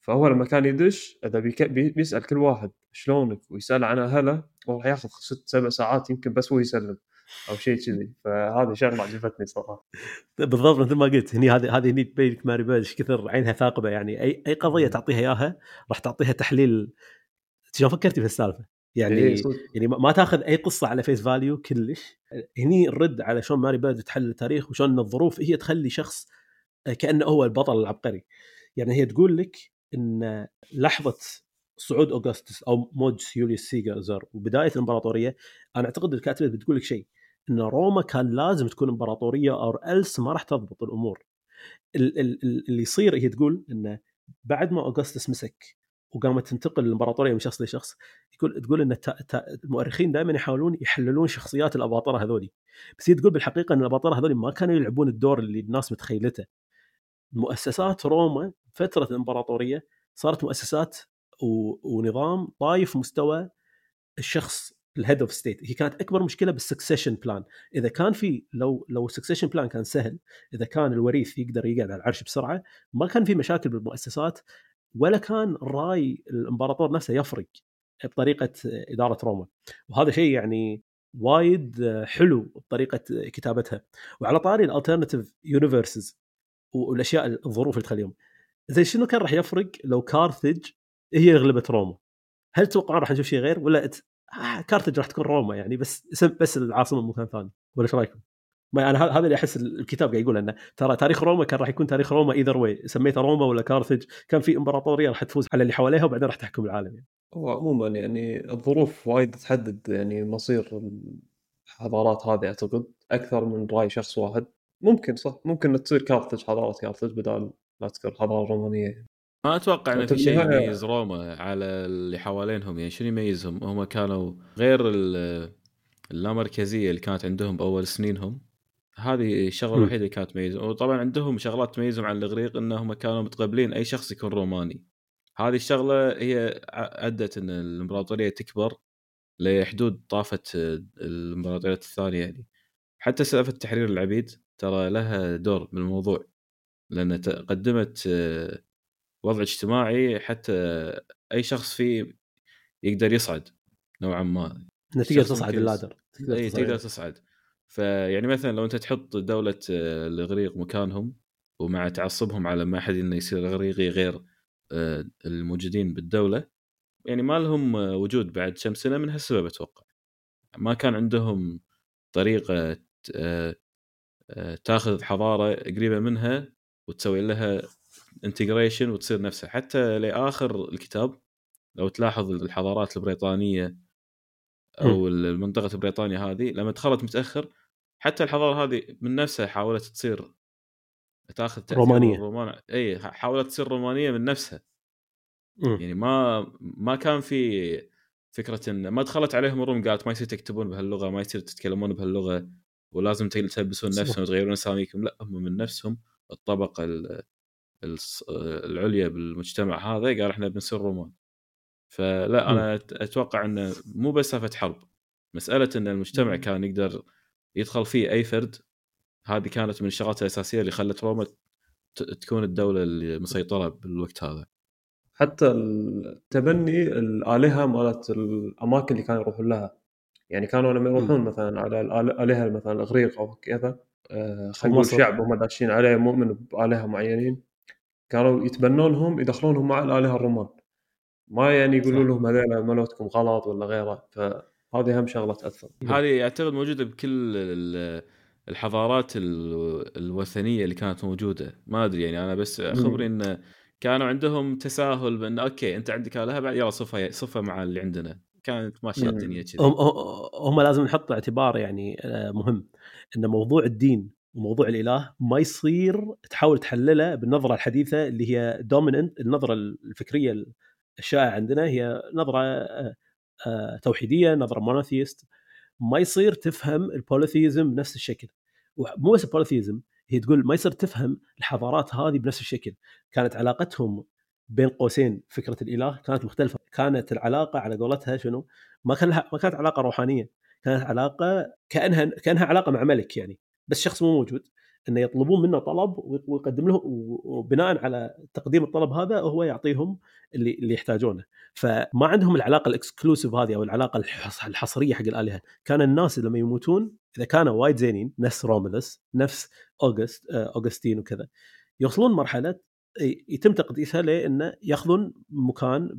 فهو لما كان يدش إذا بيسأل كل واحد شلونك ويسأل عن اهله راح ياخذ ست سبع ساعات يمكن بس هو يسلم أو شيء كذي. فهذه شغلة عجبتني صراحة. بالضبط مثل ما قلت هني هذه هذه هني تبين لك ماري بيرد كثر عينها ثاقبة يعني. أي أي قضية تعطيها إياها راح تعطيها تحليل. شلون فكرتي في السالفة؟ يعني إيه يعني ما تاخذ أي قصة على face value كلش. هني الرد على شلون ماري بيرد تحلل التاريخ وشلون الظروف هي تخلي شخص كأنه هو البطل العبقري. يعني هي تقول لك إن لحظة صعود اوغسطس أو موت يوليوس سيزر وبداية الإمبراطورية أنا أعتقد الكاتبه بتقول لك شيء إن روما كان لازم تكون إمبراطورية or else ما راح تضبط الأمور. اللي يصير هي تقول انه بعد ما اوغسطس مسك وقامت تنتقل الامبراطوريه من شخص لشخص يقول تقول إن المؤرخين دائما يحاولون يحللون شخصيات الأباطرة هذولي. بس هي تقول بالحقيقة إن الأباطرة هذولي ما كانوا يلعبون الدور اللي الناس متخيلته. مؤسسات روما فترة الإمبراطورية صارت مؤسسات ونظام طايف مستوى الشخص ال head of state هي كانت أكبر مشكلة بال succession plan إذا كان في لو لو ال succession plan كان سهل إذا كان الوريث يقدر يقعد على العرش بسرعة ما كان في مشاكل بالمؤسسات ولا كان رأي الإمبراطور نفسه يفرق بطريقة إدارة روما. وهذا شيء يعني وايد حلو بطريقة كتابتها. وعلى طاري ال alternative universes والأشياء الظروف اللي تخليهم. زي شنو كان راح يفرق لو كارثج هي غلبت روما؟ هل تتوقعون راح نشوف شيء غير ولا آه كارثج راح تكون روما يعني بس بس العاصمة مكان ثاني ولا إيش رأيكم؟ ما أنا هذا اللي أحس الكتاب قاعد يقول إنه ترى تاريخ روما كان راح يكون تاريخ روما either way سميته روما ولا كارثج كان في إمبراطورية راح تفوز على اللي حواليها وبعدين راح تحكم العالم يعني. هو عموما يعني الظروف وايد تحدد يعني مصير الحضارات هذه أعتقد. أكثر من رأي شخص واحد. ممكن صح ممكن تصير كارثج حضارة كارثج بدال لا تذكر حضارة رومانية. ما أتوقع ان في شيء يميز روما على اللي حوالينهم يعني شنو يميزهم؟ هم كانوا غير اللامركزية اللي كانت عندهم بأول سنينهم هذه الشغلة الوحيدة اللي كانت تميزهم وطبعا عندهم شغلات تميزهم عن الإغريق انهم كانوا متقبلين أي شخص يكون روماني. هذه الشغلة هي أدت إن الإمبراطورية تكبر لحدود طافة الامبراطوريات الثانية يعني. حتى سالفة تحرير العبيد ترى لها دور بالموضوع لأن قدمت وضع اجتماعي حتى أي شخص فيه يقدر يصعد نوعا ما. تقدر تصعد اللادر تقدر إي تقدر تصعد. فيعني مثلا لو أنت تحط دولة آه، الإغريق مكانهم ومع تعصبهم على ما حد إنه يصير إغريقي غير آه، الموجودين بالدولة يعني ما لهم آه، وجود بعد كم سنة من هالسبب أتوقع. ما كان عندهم طريقة تاخذ حضارة قريبة منها وتسوي لها integration وتصير نفسها. حتى لآخر الكتاب لو تلاحظ الحضارات البريطانية أو المنطقة بريطانيا هذه لما دخلت متأخر حتى الحضارة هذه من نفسها حاولت تصير تاخذ رومانية. Roman إي حاولت تصير رومانية من نفسها. م. يعني ما ما كان في فكرة إن ما دخلت عليهم الروم قالت ما يصير تكتبون بهاللغة ما يصير تتكلمون بهاللغة. ولازم تلبسون نفسهم وتغيرون اساميكم لا هم من نفسهم. الطبقة العليا بالمجتمع هذا قال إحنا بنصير رومان. فلا أنا أتوقع إنه مو بس سالفة حرب. مسألة إن المجتمع كان يقدر يدخل فيه أي فرد هذه كانت من الشغلات الأساسية اللي خلت روما تكون الدولة المسيطره بالوقت هذا. حتى تبني الآلهة مالت الأماكن اللي كانوا يروحون لها. يعني كانوا لما يروحون مثلا على الالهه مثلا الأغريق أو كذا آه، خلينا نقول شعب هم داشين عليه مؤمن بآلهة معينين كانوا يتبنونهم يدخلونهم مع الآلهة الرومان ما يعني يقولوا لهم هذول ملوتكم غلط ولا غيره فهذه أهم شغلة تأثر. هذه اعتقد موجودة بكل الحضارات الوثنية اللي كانت موجودة. ما أدري يعني أنا بس خبري انه كانوا عندهم تساهل بإن أوكي أنت عندك آلهة بعد يلا صفها صفها مع اللي عندنا. كانت ماشيه الدنيا كذي. هم, لازم نحط اعتبار يعني آه، مهم. إن موضوع الدين وموضوع الإله ما يصير تحاول تحلله بالنظرة الحديثة اللي هي dominant النظرة الفكرية الشائعة عندنا هي نظرة آه، آه، توحيدية نظرة monotheist ما يصير تفهم ال polytheism بنفس الشكل. مو بس ال polytheism هي تقول ما يصير تفهم الحضارات هذه بنفس الشكل. كانت علاقتهم بين قوسين فكرة الإله كانت مختلفة. كانت العلاقة على قولتها شنو؟ ما كان لها ما كانت علاقة روحانية. كانت علاقة كانها كأنها علاقة مع ملك يعني. بس شخص مو موجود. إنه يطلبون منه طلب ويقدم له وبناء على تقديم الطلب هذا هو يعطيهم اللي اللي يحتاجونه. فما عندهم العلاقة ال exclusive هذه أو العلاقة الحصرية حق الآلهة. كان الناس لما يموتون إذا كانوا وايد زينين نفس رومولس نفس اوغست آه، أوغستين وكذا يوصلون مرحلة يتم تقديسها لأنه يأخذون مكان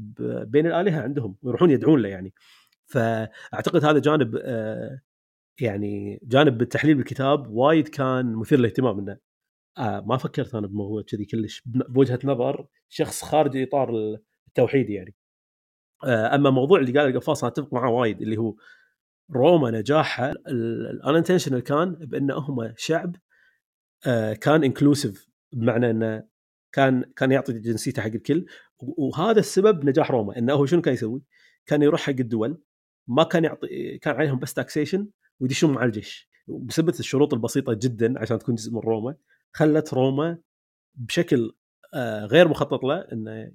بين الآلهة عندهم ويروحون يدعون له يعني. فأعتقد هذا جانب آه، يعني جانب بالتحليل بالكتاب وايد كان مثير للاهتمام إنه آه ما فكرت أنا بموضوع كذي كلش بوجهة نظر شخص خارج إطار التوحيد يعني. آه أما موضوع اللي قال القفاص أنا أتفق معاه وايد اللي هو روما نجاحها ال intentional كان بان هم شعب كان inclusive بمعنى إنه كان كان يعطي جنسيته حق الكل. وهذا السبب نجاح روما إنه هو شنو كان يسوي؟ كان يروح حق الدول ما كان يعطي كان عليهم بس taxation ويدشون مع الجيش. بسبب الشروط البسيطة جدا عشان تكون جزء من روما خلت روما بشكل آه، غير مخطط له إنه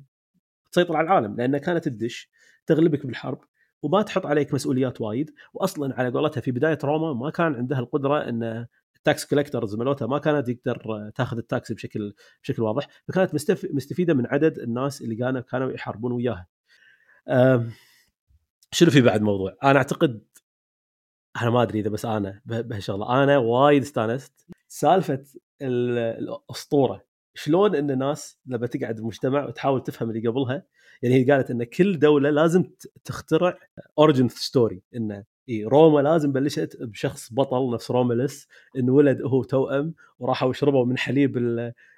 تسيطر على العالم لأن كانت تدش تغلبك بالحرب وما تحط عليك مسؤوليات وايد. واصلا على قولتها في بداية روما ما كان عندها القدرة ان ال tax collectors مالتها ما كانت تقدر تاخذ ال tax بشكل بشكل واضح فكانت مستفيدة من عدد الناس اللي كانوا كانوا يحاربون وياها. شنو في بعد موضوع؟ أنا أعتقد أنا ما أدري إذا بس أنا بهالشغلة أنا وايد استانست سالفة الأسطورة شلون إن الناس لما تقعد بمجتمع وتحاول تفهم اللي قبلها يعني هي قالت إن كل دولة لازم تخترع origin story إنه إيه روما لازم بلشت بشخص بطل نفس روملس إنه ولد هو توأم وراحوا شربوا من حليب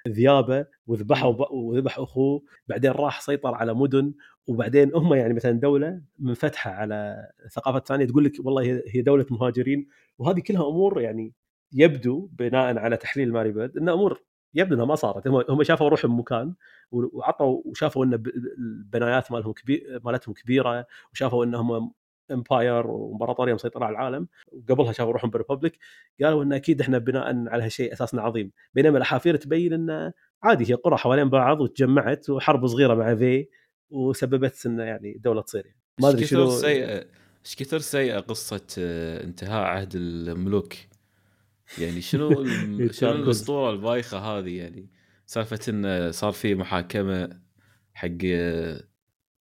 الذيابة وذبحوا وذبح أخوه بعدين راح سيطر على مدن وبعدين هم يعني مثلا دولة منفتحة على ثقافات ثانية تقول لك والله هي دولة مهاجرين وهذه كلها أمور يعني يبدو بناء على تحليل ماري بيرد إنها أمور يبدو إنها ما صارت هم شافوا روحهم بمكان وعطوا وشافوا إن البنايات مالهم كبير مالتهم كبيرة وشافوا إنهم empire وامبراطوريه مسيطرة على العالم وقبلها شافوا روحهم ب republic قالوا إن أكيد إحنا بناء على هالشيء اساسنا عظيم. بينما الأحافير تبين انه عادي هي قرى حوالين بعض وتجمعت وحرب صغيرة مع في وسببت انه يعني دوله تصير يعني. ما أدري شنو سيئه إيش كثر سيئة قصة آه، انتهاء عهد الملوك؟ يعني شنو شنو الأسطورة البايخة هذه يعني؟ سالفة انه صار في محاكمة حق آه،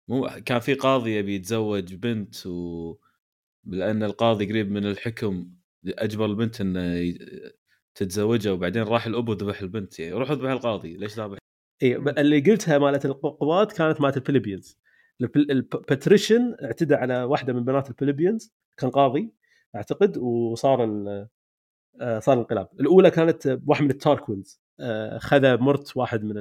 مو كان في قاضي يبي يتزوج بنت و لأن القاضي قريب من الحكم أجبر البنت إنه تتزوجها وبعدين راح الابو ذبح البنت. يعني روح اذبح القاضي ليش ذابح؟ اي اللي قلتها مالت القوات كانت مالت ال plebeians ال patrician اعتدى على واحدة من بنات ال plebeians كان قاضي أعتقد وصار آه، صار الانقلاب الأولى كانت واحد من ال Tarquins. آه، خذ مرت واحد من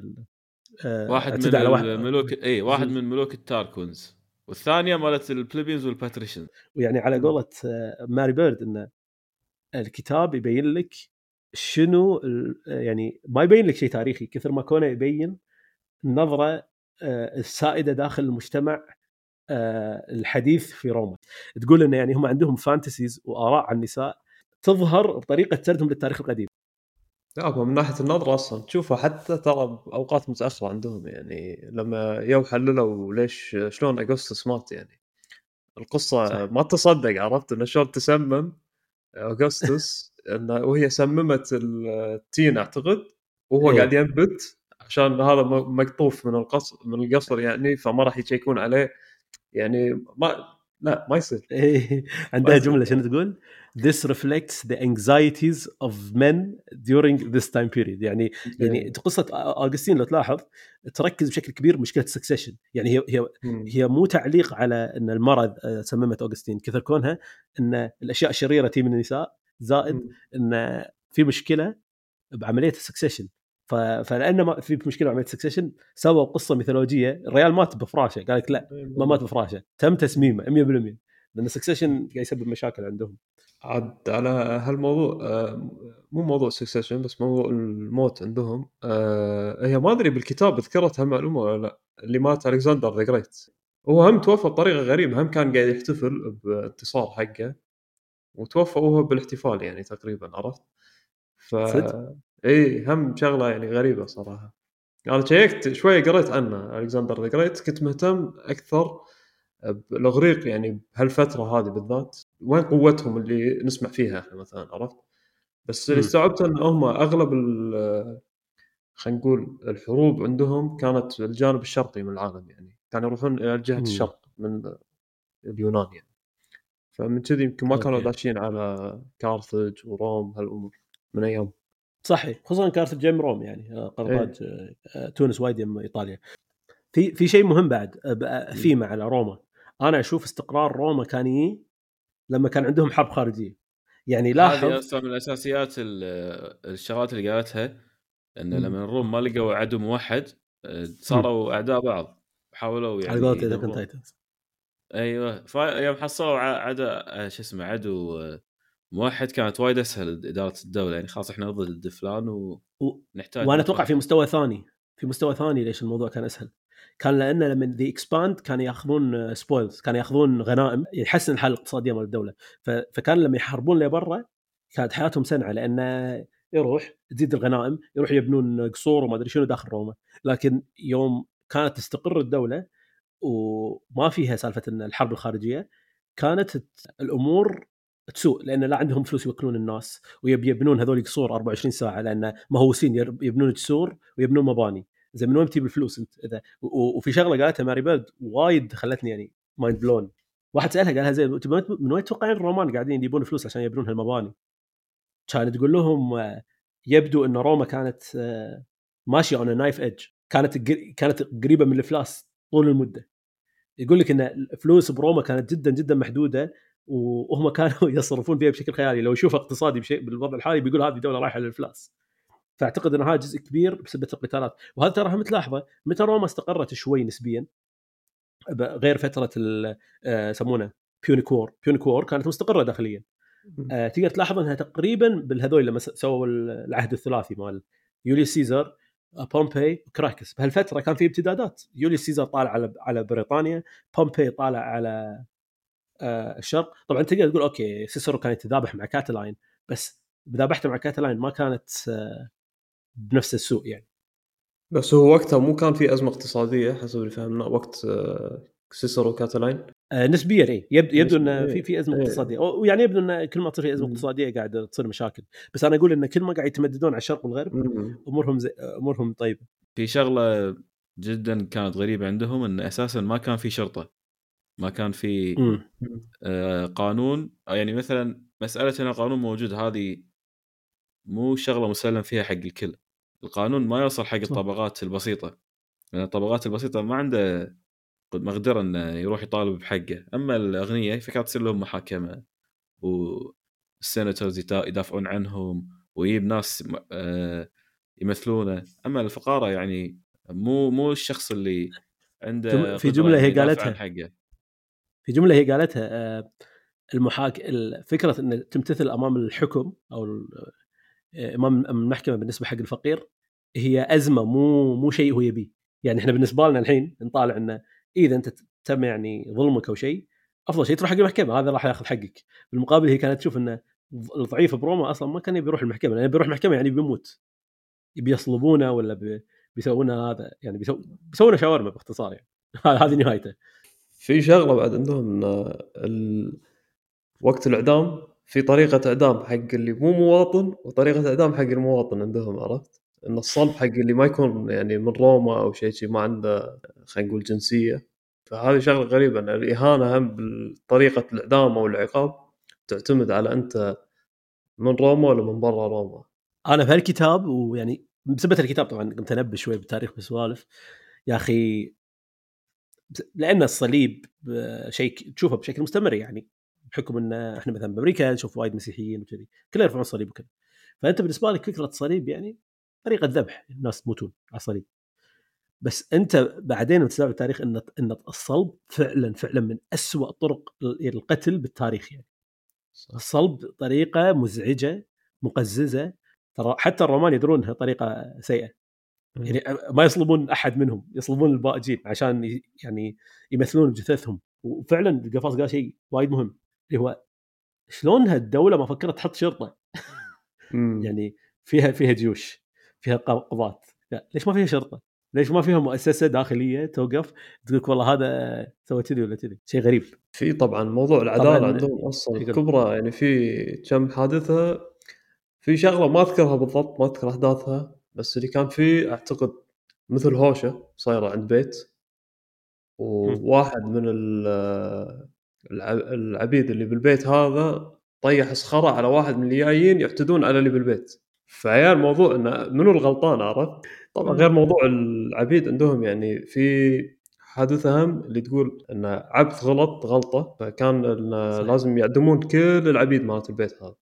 واحد من على واحد. الملوك اي واحد من ملوك ال Tarquins. والثانية مالت ال plebeians وال patrician. ويعني على قولة آه، ماري بيرد انه الكتاب يبين لك شنو يعني ما يبين لك شيء تاريخي كثر ما كونه يبين النظره آه، السائدة داخل المجتمع الحديث في روما. تقول انه يعني هم عندهم fantasies وآراء عن النساء تظهر بطريقة سردهم للتاريخ القديم. لا من ناحية النظرة أصلا. تشوفها حتى ترى بأوقات متأخرة عندهم يعني لما يو حللوا ليش شلون أغسطس مات يعني. القصة صح. ما تصدق عرفت؟ إنه شلون تسمم أغسطس انه وهي سممت التين أعتقد وهو إيه. قاعد ينبت عشان هذا مقطوف من القصر من القصر يعني فما راح يشيكون عليه. يعني ما لا ما يصير. إيه، عندها جملة شنو تقول؟ This reflects the anxieties of men during this time period. يعني يعني قصة اوغستين لو تلاحظ تركز بشكل كبير بمشكله ال succession يعني هي هي هي مو تعليق على إن المرض آه، سممت أوغستس كثر كونها إن الأشياء الشريرة تي من النساء زائد إن في مشكلة بعملية ال succession فلأن ما في مشكلة بعملية ال succession سووا قصة ميثولوجية. الريال مات بفراشة قال لك لا ما مات بفراشة. تم تسميمه 100% لأن ال succession قاعد يسبب مشاكل عندهم. عاد على هالموضوع آه، مو موضوع succession بس موضوع الموت عندهم آه، هي ما أدري بالكتاب ذكرت هالمعلومة ولا لا اللي مات Alexander the Great هو هم توفى بطريقة غريبة هم كان قاعد يحتفل بانتصار حقه وتوفى وهو بالاحتفال يعني تقريبا عرفت؟ ف إي هم شغلة يعني غريبة صراحة. أنا شيكت شوية قريت عنه Alexander the Great كنت مهتم أكثر بالاغريق يعني بهالفترة هذه بالذات وين قوتهم اللي نسمع فيها إحنا مثلا عرفت؟ بس اللي استوعبته إن هم أغلب خلينا نقول الحروب عندهم كانت الجانب الشرقي من العالم يعني. كانوا يروحون إلى جهة الشرق من اليونان يعني. فمن كذي يمكن ما كانوا داشين على Carthage وروم هالأمور من أيام. صحيح خصوصا Carthage جيم روم يعني آه، قرطاج إيه. آه، تونس وايد يم إيطاليا. في في شيء مهم بعد آه، فيما على روما. أنا أشوف استقرار روما كان يجي لما كان عندهم حرب خارجية. يعني لاحظ هذه أصلا من الأساسيات الشغلات اللي قالتها إن لما الروم ما لقوا عدو موحد صاروا أعداء بعض حاولوا يعني على ال continents أيوه فيوم حصلوا عدو شو اسمه عدو موحد كانت وايد أسهل إدارة الدولة. يعني خلاص إحنا ضد فلان ونحتاج وأنا أتوقع في مستوى ثاني في مستوى ثاني ليش الموضوع كان أسهل. كان لأن لما they expand كانوا ياخذون spoils كانوا ياخذون غنائم يحسن الحاله الاقتصادية مال الدولة. فكان لما يحاربون لبرا كانت حياتهم سنعة لأنه يروح تزيد الغنائم يروح يبنون قصور وما أدري شنو داخل روما. لكن يوم كانت تستقر الدولة وما فيها سالفة إن الحرب الخارجية كانت الأمور تسوء لأن لا عندهم فلوس يوكلون الناس ويبنون هذول قصور 24 ساعة لأن مهووسين يبنون جسور ويبنون مباني. زين من وين تجيب الفلوس أنت؟ إذا وفي شغلة قالتها ماري بيرد وايد خلتني يعني mind blown واحد سألها قالها زين من وين تتوقعين الرومان قاعدين يجيبون فلوس عشان يبنون هالمباني؟ كانت تقول لهم يبدو إن روما كانت ماشية on knife edge كانت كانت قريبة من الإفلاس طول المدة. يقول لك إن الفلوس بروما كانت جدا جدا محدودة وهم كانوا يصرفون فيها بشكل خيالي. لو يشوف اقتصادي بالوضع الحالي بيقول هذه دولة رايحة للإفلاس. فأعتقد ان هذا جزء كبير بسبب القتالات. وهذا ترى هم تلاحظه متى روما استقرت شوي نسبيا غير فترة آه، يسمونه بيونيكور. بيونيكور كانت مستقرة داخليا. آه، تقدر تلاحظ إنها تقريبا بالهذول لما سووا العهد الثلاثي مال يوليو سيزر بومبي وكراسس بهالفترة كان في امتدادات يوليو سيزر طالع على على بريطانيا بومبي طالع على آه، الشرق. طبعا تقدر تقول أوكي سيسرو كان يتذابح مع كاتلاين بس ذابحته مع كاتلاين ما كانت بنفس السوء يعني. بس هو وقتها مو كان في أزمة اقتصادية حسب اللي فهمنا وقت آه، سيسرو كاتلاين آه نسبيا اي يبدو يبدو إنه في في أزمة إيه. اقتصادية. ويعني يبدو إنه كل ما تصير في أزمة اقتصادية قاعد تصير مشاكل. بس أنا أقول انه كل ما قاعد يتمددون على الشرق والغرب أمورهم زي أمورهم طيبة. في شغلة جدا كانت غريبة عندهم إن أساسا ما كان في شرطة. ما كان في آه قانون. يعني مثلا مسألة إن القانون موجود هذه مو شغلة مسلم فيها حق الكل. القانون ما يوصل حق الطبقات البسيطة. لأن الطبقات البسيطة ما عنده مقدرة إنه يروح يطالب بحقه. أما الاغنياء فكانت تصير لهم محاكمة. والسيناتورز يدافعون عنهم ويجيب ناس آه، يمثلونه. أما الفقارة يعني مو مو الشخص اللي عنده في جملة هي قالتها. حقه. في جملة هي قالتها آه، المحاك فكرة إن تمتثل أمام الحكم أو إمام المحكمة بالنسبة حق الفقير هي أزمة مو مو شيء هو يبيه. يعني إحنا بالنسبة لنا الحين نطالع إنه إذا أنت تم يعني ظلمك أو شيء أفضل شيء تروح حق المحكمة هذا راح ياخذ حقك. بالمقابل هي كانت تشوف إنه الضعيف بروما أصلا ما كان يبي يروح المحكمة لأنه بيروح المحكمة يعني بيموت. يبي يصلبونه ولا بيسوون هذا يعني بيسو... بيسوون شاورما باختصار يعني. هذه نهايته. في شغلة بعد عندهم ال... وقت الإعدام في طريقة إعدام حق اللي مو مواطن وطريقة إعدام حق المواطن عندهم عرفت؟ إن الصلب حق اللي ما يكون يعني من روما أو شيء شيء ما عنده خلينا نقول جنسية. فهذه شغلة غريبة ان الإهانة هم بطريقة الإعدام أو العقاب تعتمد على أنت من روما ولا من برا روما. أنا في هالكتاب ويعني بسبب الكتاب طبعا قمت أنبه شوي بالتاريخ بالسوالف يا أخي لأن الصليب شيء تشوفه بشكل مستمر يعني بحكم إن إحنا مثلا بأمريكا نشوف وايد مسيحيين وكذي. كلهم يرفعون الصليب وكذا فأنت بالنسبة لك فكرة الصليب يعني طريقة ذبح الناس تموتون على الصليب. بس أنت بعدين تتابع التاريخ إن إن الصلب فعلا فعلا من أسوأ طرق القتل بالتاريخ يعني. الصلب طريقة مزعجة مقززة ترى حتى الرومان يدرون إنها طريقة سيئة. يعني ما يصلبون أحد منهم يصلبون الباقيين عشان يعني يمثلون جثثهم. وفعلا قفاص قال شيء وايد مهم اللي هو شلون هالدولة ما فكرت تحط شرطة؟ يعني فيها فيها جيوش. فيها قضاة ليش ما فيها شرطة؟ ليش ما فيها مؤسسة داخلية توقف تقول لك والله هذا سوى كذي ولا كذي؟ شيء غريب. في طبعا موضوع العدالة عندهم أصلا كبرى يعني في كم حادثة في شغلة ما أذكرها بالضبط ما أذكر احداثها بس اللي كان فيه أعتقد مثل هوشة صايرة عند بيت وواحد من العبيد اللي بالبيت هذا طيح صخرة على واحد من اللي جايين يعتدون على اللي بالبيت. فعيال الموضوع انه منو الغلطان عرفت؟ طبعا غير موضوع العبيد عندهم يعني في حادث اهم اللي تقول إن عبد غلط غلطة فكان لازم يعدمون كل العبيد مالت البيت هذا.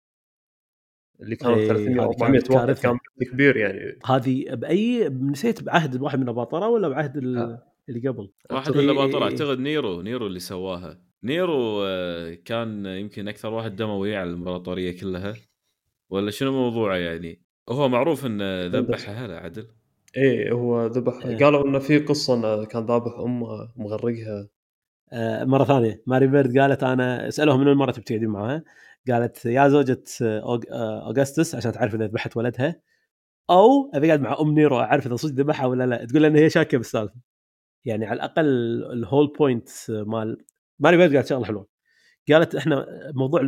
اللي كانوا 300 400 واحد كان كبير يعني. هذه بأي نسيت بعهد واحد من الأباطرة ولا بعهد اللي قبل؟ واحد من الأباطرة أعتقد نيرو نيرو اللي سواها. نيرو آه، كان يمكن أكثر واحد دموي على الإمبراطورية كلها. ولا شنو موضوعه يعني؟ هو معروف انه ذبحها هلا عدل. إيه هو ذبح. إيه. قالوا إنه في قصة إنه كان ذابح أمه مغرقها. آه مرة ثانية. ماري بيرد قالت أنا اسالوها من المره تبي تقعدين معها قالت يا زوجة أوغستس عشان تعرف إذا ذبحت ولدها أو أبي قاعد مع أم نيرو أعرف إذا صدق ذبحها ولا لا. تقول إن هي شاكة بالسالفة. يعني على الأقل ال whole point مال ماري بيرد قالت شغلة حلوة. قالت إحنا موضوع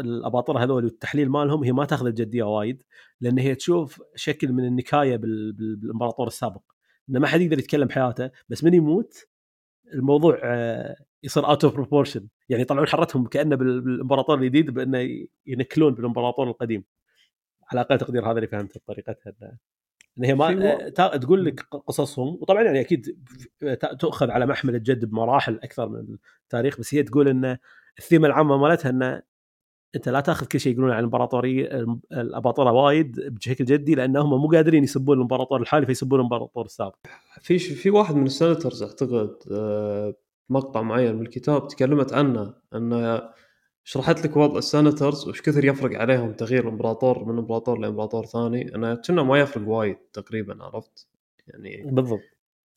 الأباطرة هذول والتحليل مالهم هي ما تأخذ الجدية وايد لأن هي تشوف شكل من النكاية بالامبراطور السابق. إنه ما حد يقدر يتكلم بحياته بس من يموت الموضوع آه، يصير out of proportion يعني يطلعون حرتهم كأنه بالامبراطور الجديد بأنه ينكلون بالامبراطور القديم. على أقل تقدير هذا اللي فهمته بطريقتها. ان هي ما تقول لك قصصهم. وطبعا يعني أكيد تؤخذ على محمل الجد بمراحل أكثر من التاريخ بس هي تقول ان الثيمه العامه مالتها إنه أنت لا تأخذ كل شيء يقولون عن الإمبراطورية الاباطره وايد بشكل جدي لانهم مو قادرين يسبون الإمبراطور الحالي فيسبون الإمبراطور السابق. في في واحد من ال senators أعتقد آه، مقطع معين من الكتاب تكلمت عنه انه شرحت لك وضع ال senators وش كثر يفرق عليهم تغيير الإمبراطور من إمبراطور لإمبراطور ثاني انه كنا ما يفرق وايد تقريبا عرفت؟ يعني بالضبط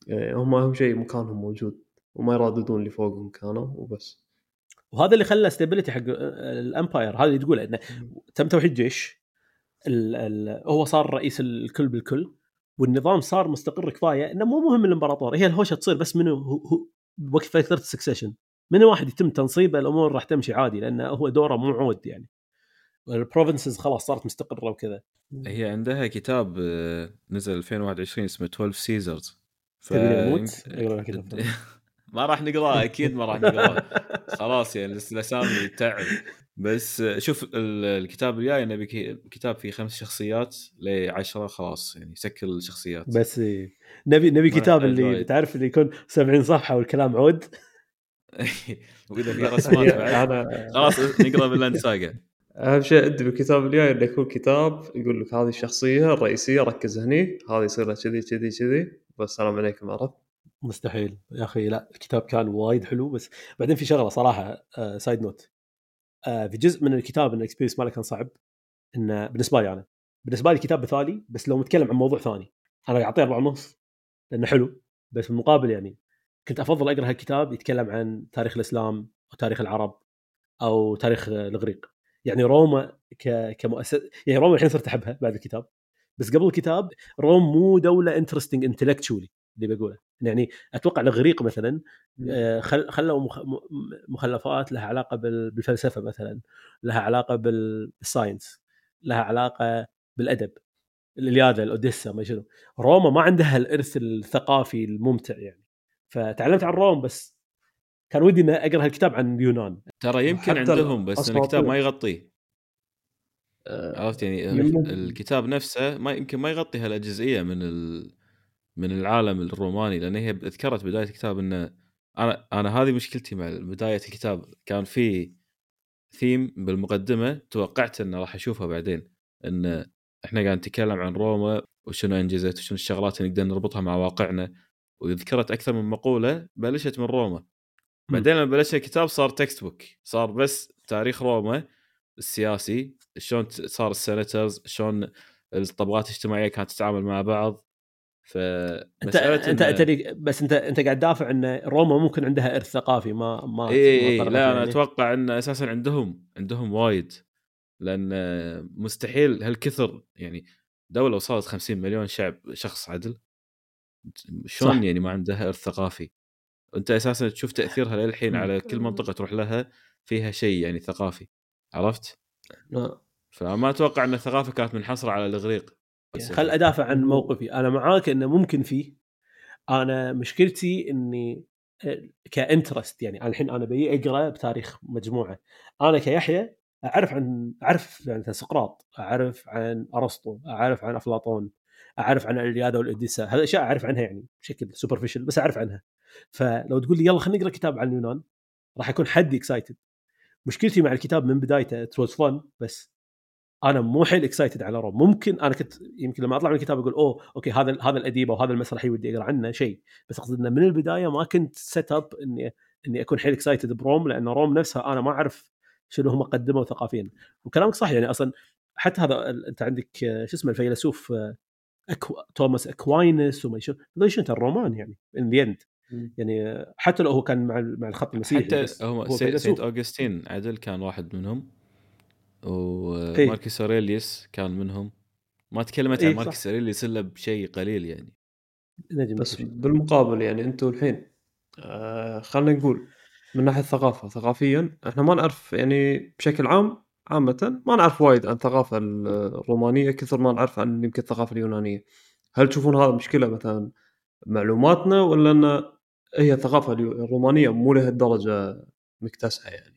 يعني هم أهم شيء مكانهم موجود وما يرددون اللي فوقهم كانوا وبس وهذا اللي خلى stability حق ال empire هذا اللي تقوله انه تم توحيد جيش ال ال هو صار رئيس الكل بالكل والنظام صار مستقر كفاية إنه مو مهم الإمبراطور هي الهوشة تصير بس منه هو وقت فترة ال succession من واحد يتم تنصيبه الأمور راح تمشي عادي لأنه هو دوره مو عود يعني. ال provinces خلاص صارت مستقرة وكذا. هي عندها كتاب آه، نزل 2021 اسمه 12 سيزرز ف... ما راح نقراه أكيد ما راح نقراه. خلاص يعني الاسامي تعب. بس شوف الكتاب الجاي نبي كتاب فيه خمس شخصيات ل 10 خلاص يعني سكر الشخصيات. بس نبي نبي كتاب اللي تعرف اللي يكون 70 صفحة والكلام عود؟ وإذا في رسمات بعد. خلاص نقرأ بال Vinland Saga أهم شيء عندي بالكتاب الجاي انه يكون كتاب يقول لك هذه الشخصية الرئيسية ركز هني هذا يصير له كذي كذي كذي. بس السلام عليكم عرفت؟ مستحيل. يا أخي لا الكتاب كان وايد حلو بس بعدين في شغلة صراحة آه side note آه في جزء من الكتاب إن ال experience ماله كان صعب إنه بالنسبة لي أنا. بالنسبة لي الكتاب مثالي بس لو متكلم عن موضوع ثاني. أنا أعطيه أربعة ونص لأنه حلو بس في المقابل يعني كنت أفضل أقرأ هالكتاب يتكلم عن تاريخ الإسلام أو تاريخ العرب أو تاريخ الإغريق. يعني روما ك... كمؤسسه يعني روما الحين صرت أحبها بعد الكتاب بس قبل الكتاب Rome مو دولة interesting intellectually اللي بقوله يعني أتوقع الاغريق مثلا آه، خلوا مخلفات لها علاقة بالفلسفة مثلا لها علاقة بال science لها علاقة بالأدب الإلياذة الأوديسا ما شنو. روما ما عندها الإرث الثقافي الممتع يعني. فتعلمت عن روم بس كان ودي إني أقرأ هالكتاب عن اليونان. ترى يمكن عندهم بس الكتاب ما يغطيه. آه، عرفت يعني الكتاب نفسه ما يمكن ما يغطي هالجزئيه من ال... من العالم الروماني لأن هي ذكرت بداية الكتاب إنه أنا أنا هذه مشكلتي مع بداية الكتاب. كان في ثيم بالمقدمة توقعت إنه راح أشوفها بعدين إن إحنا قاعد نتكلم عن روما وشنو أنجزت وشنو الشغلات اللي نقدر نربطها مع واقعنا. وذكرت أكثر من مقولة بلشت من روما. بعدين لما بلش الكتاب صار textbook صار بس تاريخ روما السياسي شلون صار ال senators شلون الطبقات الاجتماعية كانت تتعامل مع بعض. ف أنت أنت إن... بس أنت أنت قاعد تدافع إن روما ممكن عندها إرث ثقافي ما ما اي اي لا يعني. أنا أتوقع إن أساسا عندهم عندهم وايد لأن مستحيل هالكثر يعني دولة وصلت 50 مليون شعب شخص عدل. شلون يعني ما عندها إرث ثقافي؟ أنت أساسا تشوف تأثيرها للحين على كل منطقة تروح لها فيها شيء يعني ثقافي عرفت؟ لا. فما أتوقع إن الثقافة كانت منحصرة على الإغريق. خل أدافع عن موقفي. أنا معاك إنه ممكن فيه. أنا مشكلتي إني آه، ك interest يعني. أنا الحين أنا بي أقرأ بتاريخ مجموعة. أنا كيحيى أعرف عن أعرف يعني سقراط أعرف عن أرسطو أعرف عن أفلاطون أعرف عن الياذا والاوديسا هذه أشياء أعرف عنها يعني بشكل superficial بس أعرف عنها. فلو تقول لي يلا خلينا نقرا كتاب عن اليونان راح أكون حدي excited مشكلتي مع الكتاب من بدايته تروز فن بس أنا مو حيل excited على Rome. ممكن أنا كنت يمكن لما أطلع من الكتاب أقول أوه okay هذا هذا الاديب أو هذا المسرحي ودي أقرأ عنه شيء. بس أقصد إنه من البداية ما كنت set up إني إني أكون حيل excited ب Rome لأن Rome نفسها أنا ما أعرف شنو هم قدموا ثقافيا. وكلامك صح يعني أصلا حتى هذا أنت عندك شو اسمه الفيلسوف أكو... توماس اكواينس وما هذول شنو الرومان يعني in the end يعني حتى لو هو كان مع مع الخط المسيحي حتى هو, هو سيد اوغستين عدل كان واحد منهم. وماركس أوريليوس كان منهم. ما تكلمت عن ماركس أوريليوس إلا بشيء قليل يعني. بس بالمقابل يعني أنتم الحين آه خلينا نقول من ناحية الثقافه ثقافيا إحنا ما نعرف يعني بشكل عام عامة ما نعرف وايد عن الثقافة الرومانية كثر ما نعرف عن يمكن الثقافة اليونانية. هل تشوفون هذا مشكلة مثلا معلوماتنا ولا إن هي الثقافة الرومانية مو لهالدرجة مكتسحة يعني؟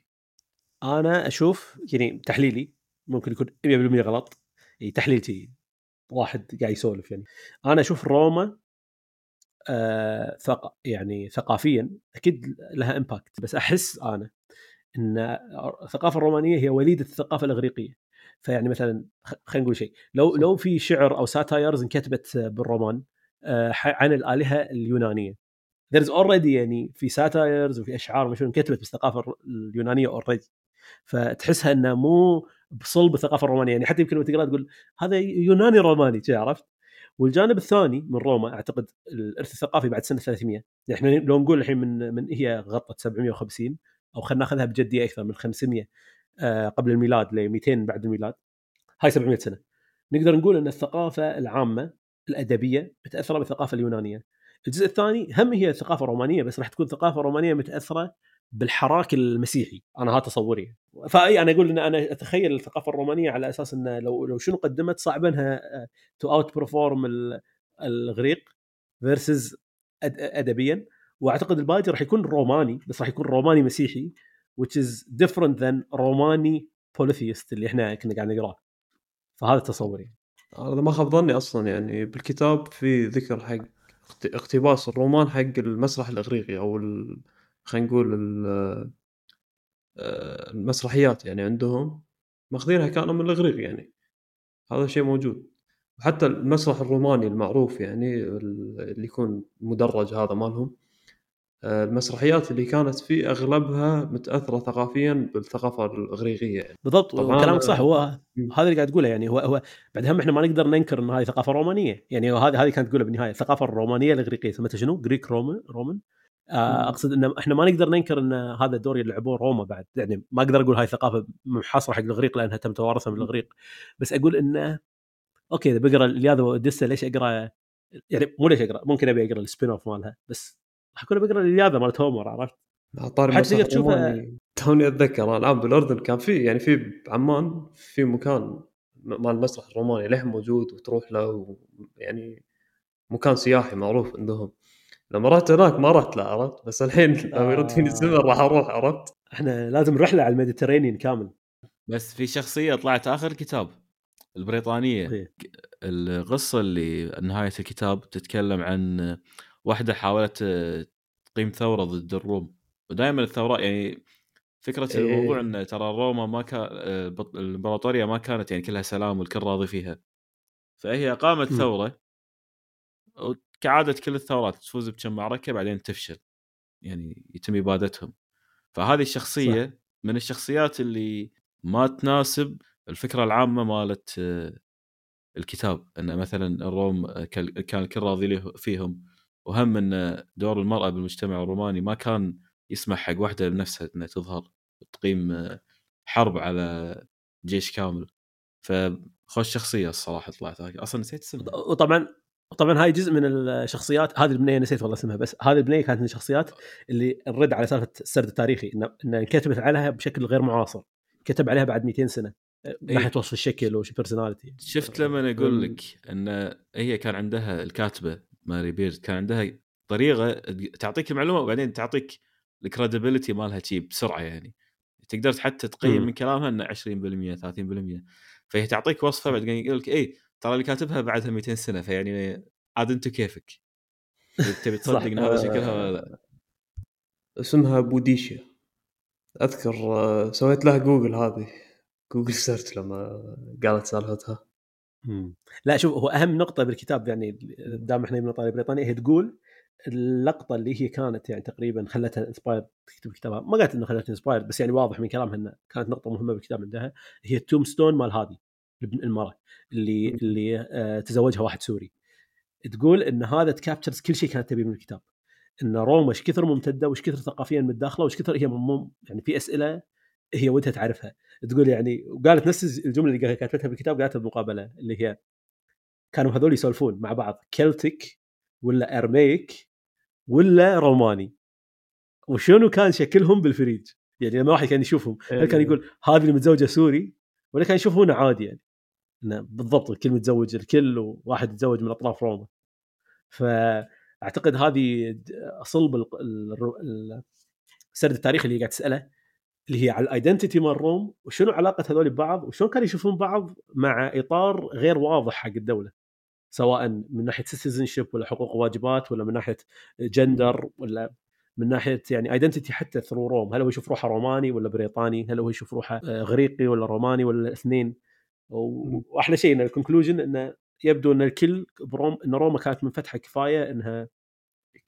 أنا أشوف يعني تحليلي ممكن يكون 100% غلط. يعني تحليلتي واحد قاعد يسولف يعني. أنا أشوف روما آه ثق يعني ثقافيا أكيد لها impact بس أحس أنا إن الثقافة الرومانية هي وليده الثقافة الإغريقية. فيعني مثلا خلينا نقول شيء. لو لو في شعر أو satires انكتبت بالرومان آه عن الآلهة اليونانية. Is already يعني في satires وفي أشعار مشهور انكتبت بالثقافة اليونانية already فتحسها انه مو بصلب الثقافه الرومانيه يعني حتى يمكن لما تقرأ تقول هذا يوناني روماني عرفت؟ والجانب الثاني من روما أعتقد الإرث الثقافي بعد سنة 300 يعني إحنا لو نقول الحين من من هي غطت 750 أو خلينا ناخذها بجدية أكثر من 500 آه، قبل الميلاد ل 200 بعد الميلاد. هاي 700 سنة. نقدر نقول إن الثقافة العامة الأدبية متأثرة بالثقافة اليونانية. الجزء الثاني هم هي ثقافة رومانية بس راح تكون ثقافة رومانية متأثرة بالحراك المسيحي. أنا هذا تصوري. فأي أنا أقول إن أنا أتخيل الثقافة الرومانية على أساس انه لو لو شنو قدمت صعب انها to outperform الاغريق verses ادبيا. وأعتقد الباقي راح يكون روماني بس راح يكون روماني مسيحي which is different than روماني polytheist اللي إحنا كنا قاعد نقراه. فهذا تصوري. هذا ما خاب ظني أصلا يعني بالكتاب في ذكر حق اقتباس الرومان حق المسرح الإغريقي أو خلينا نقول آه، المسرحيات يعني عندهم ماخذينها كانوا من الاغريق يعني. هذا شيء موجود. وحتى المسرح الروماني المعروف يعني اللي يكون مدرج هذا مالهم آه، المسرحيات اللي كانت فيه أغلبها متأثرة ثقافيا بالثقافة الاغريقيه يعني. بالضبط كلامك صح. هو هذا اللي قاعد تقوله يعني. هو هو بعد هم إحنا ما نقدر ننكر إن هذه ثقافة رومانية يعني. هذه هذه كانت تقولها بالنهايه الثقافة الرومانية الاغريقيه سميتها شنو؟ Greek Roman Roman أقصد إن إحنا ما نقدر ننكر إن هذا الدور يلعبوه روما بعد. يعني ما أقدر أقول هاي ثقافة محاصره حق الإغريق لأنها تم توارثها من الإغريق. بس أقول انه okay إذا بقرا الياذا وأوديسا ليش أقرأ؟ يعني مو ليش أقرأ ممكن أبي أقرأ ال spin-off مالها بس راح اكون بقرا الياذا مالت هومر عرفت؟ طاري حتى تقدر تشوفها توني أتذكر الآن بالأردن كان في يعني في بعمان في مكان مال المسرح الروماني له موجود وتروح له يعني مكان سياحي معروف عندهم. لما رحت هناك ما رحت لا عرفت؟ بس الحين لو يردني الزمن راح أروح عرفت؟ إحنا لازم رحلة على ال Mediterranean كامل. بس في شخصية طلعت آخر الكتاب البريطانية. إيه؟ القصة اللي نهاية الكتاب تتكلم عن واحدة حاولت تقيم ثورة ضد الروم. ودائما الثورات يعني فكرة إيه. الموضوع إن ترى روما ما كان الإمبراطورية ما كانت يعني كلها سلام والكل راضي فيها. فهي قامت م. ثورة وكعاده كل الثورات تفوز بكم معركة بعدين تفشل يعني يتم إبادتهم. فهذه الشخصية صح. من الشخصيات اللي ما تناسب الفكرة العامة مالت الكتاب. إن مثلا الروم كان الكل راضي فيهم. وهم إن دور المرأة بالمجتمع الروماني ما كان يسمح حق واحدة بنفسها إنها تظهر تقيم حرب على جيش كامل. فخوش شخصية الصراحة طلعت. أصلا نسيت اسمها. وطبعا طبعا هاي جزء من الشخصيات هذه البنية نسيت والله اسمها بس هذه البنية كانت من الشخصيات اللي الرد على سالفة السرد التاريخي ان إن انكتبت عليها بشكل غير معاصر كتب عليها بعد 200 سنة من إيه. ناحيه وصف الشكل وش personality شفت لما أقول لك إن هي كان عندها الكاتبة ماري بيرد كان عندها طريقة تعطيك المعلومة وبعدين تعطيك ال credibility مالها شي بسرعة يعني. تقدر حتى تقيم من كلامها انه 20% 30% فهي تعطيك وصفة بعدين يقول لك اي ترى اللي كاتبها بعدها 200 سنة فيعني عاد أنت كيفك؟ تبي تصدق إن هذا شكلها ولا لا؟ اسمها بوديشيا أذكر آه، سويت لها جوجل هذه Google search لما قالت سالفتها. لا شوف هو أهم نقطة بالكتاب يعني دام إحنا من طالب بريطانيا هي تقول اللقطة اللي هي كانت يعني تقريبا خلتها inspire تكتب كتابها. ما قالت إنه خلتها inspire بس يعني واضح من كلامها إنه كانت نقطة مهمة بالكتاب عندها هي ال tombstone مال هذه. المرأة اللي اللي آه تزوجها واحد سوري. تقول إن هذا captures كل شيء كانت تبيه من الكتاب. إن روما إيش كثر ممتدة وايش كثر ثقافيا متداخلة وايش كثر هي مم يعني في أسئلة هي ودها تعرفها. تقول يعني وقالت نفس الجملة اللي كاتبتها بالكتاب قالتها بالمقابله اللي هي كانوا هذول يسولفون مع بعض Celtic ولا Aramaic ولا روماني. وشنو كان شكلهم بالفريج؟ يعني لما واحد كان يشوفهم هل كان إيه. يقول هذه اللي متزوجة سوري ولا كان يشوفونه عادي يعني؟ بالضبط الكل متزوج الكل وواحد يتزوج من أطراف روما فأعتقد هذه صلب السرد التاريخي اللي قاعد تسأله اللي هي على ال identity مال Rome وشنو علاقة هذول ببعض وشلون كانوا يشوفون بعض مع إطار غير واضح حق الدولة. سواء من ناحية citizenship ولا حقوق وواجبات ولا من ناحية جندر ولا من ناحية يعني identity حتى through Rome. هل هو يشوف روحه روماني ولا بريطاني؟ هل هو يشوف روحه اغريقي ولا روماني ولا الاثنين؟ وأحلى شيء إن ال conclusion انه يبدو إن الكل ب Rome إن روما كانت منفتحه كفاية إنها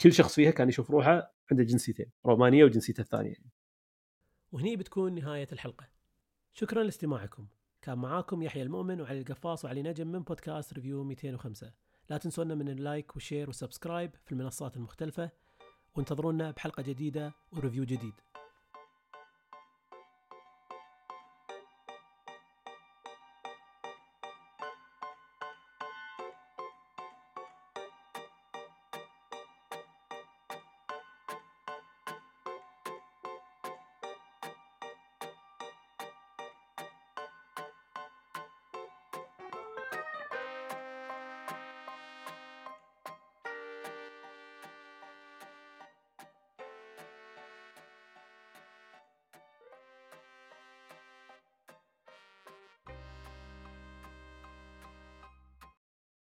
كل شخص فيها كان يشوف روحه عنده جنسيتين رومانية وجنسيته الثانية. وهني بتكون نهاية الحلقة. شكرا لاستماعكم. كان معاكم يحيى المؤمن وعلي القفاص وعلي نجم من بودكاست Review 205 لا تنسونا من ال like وال share وال subscribe في المنصات المختلفة وانتظرونا بحلقة جديدة و review جديد.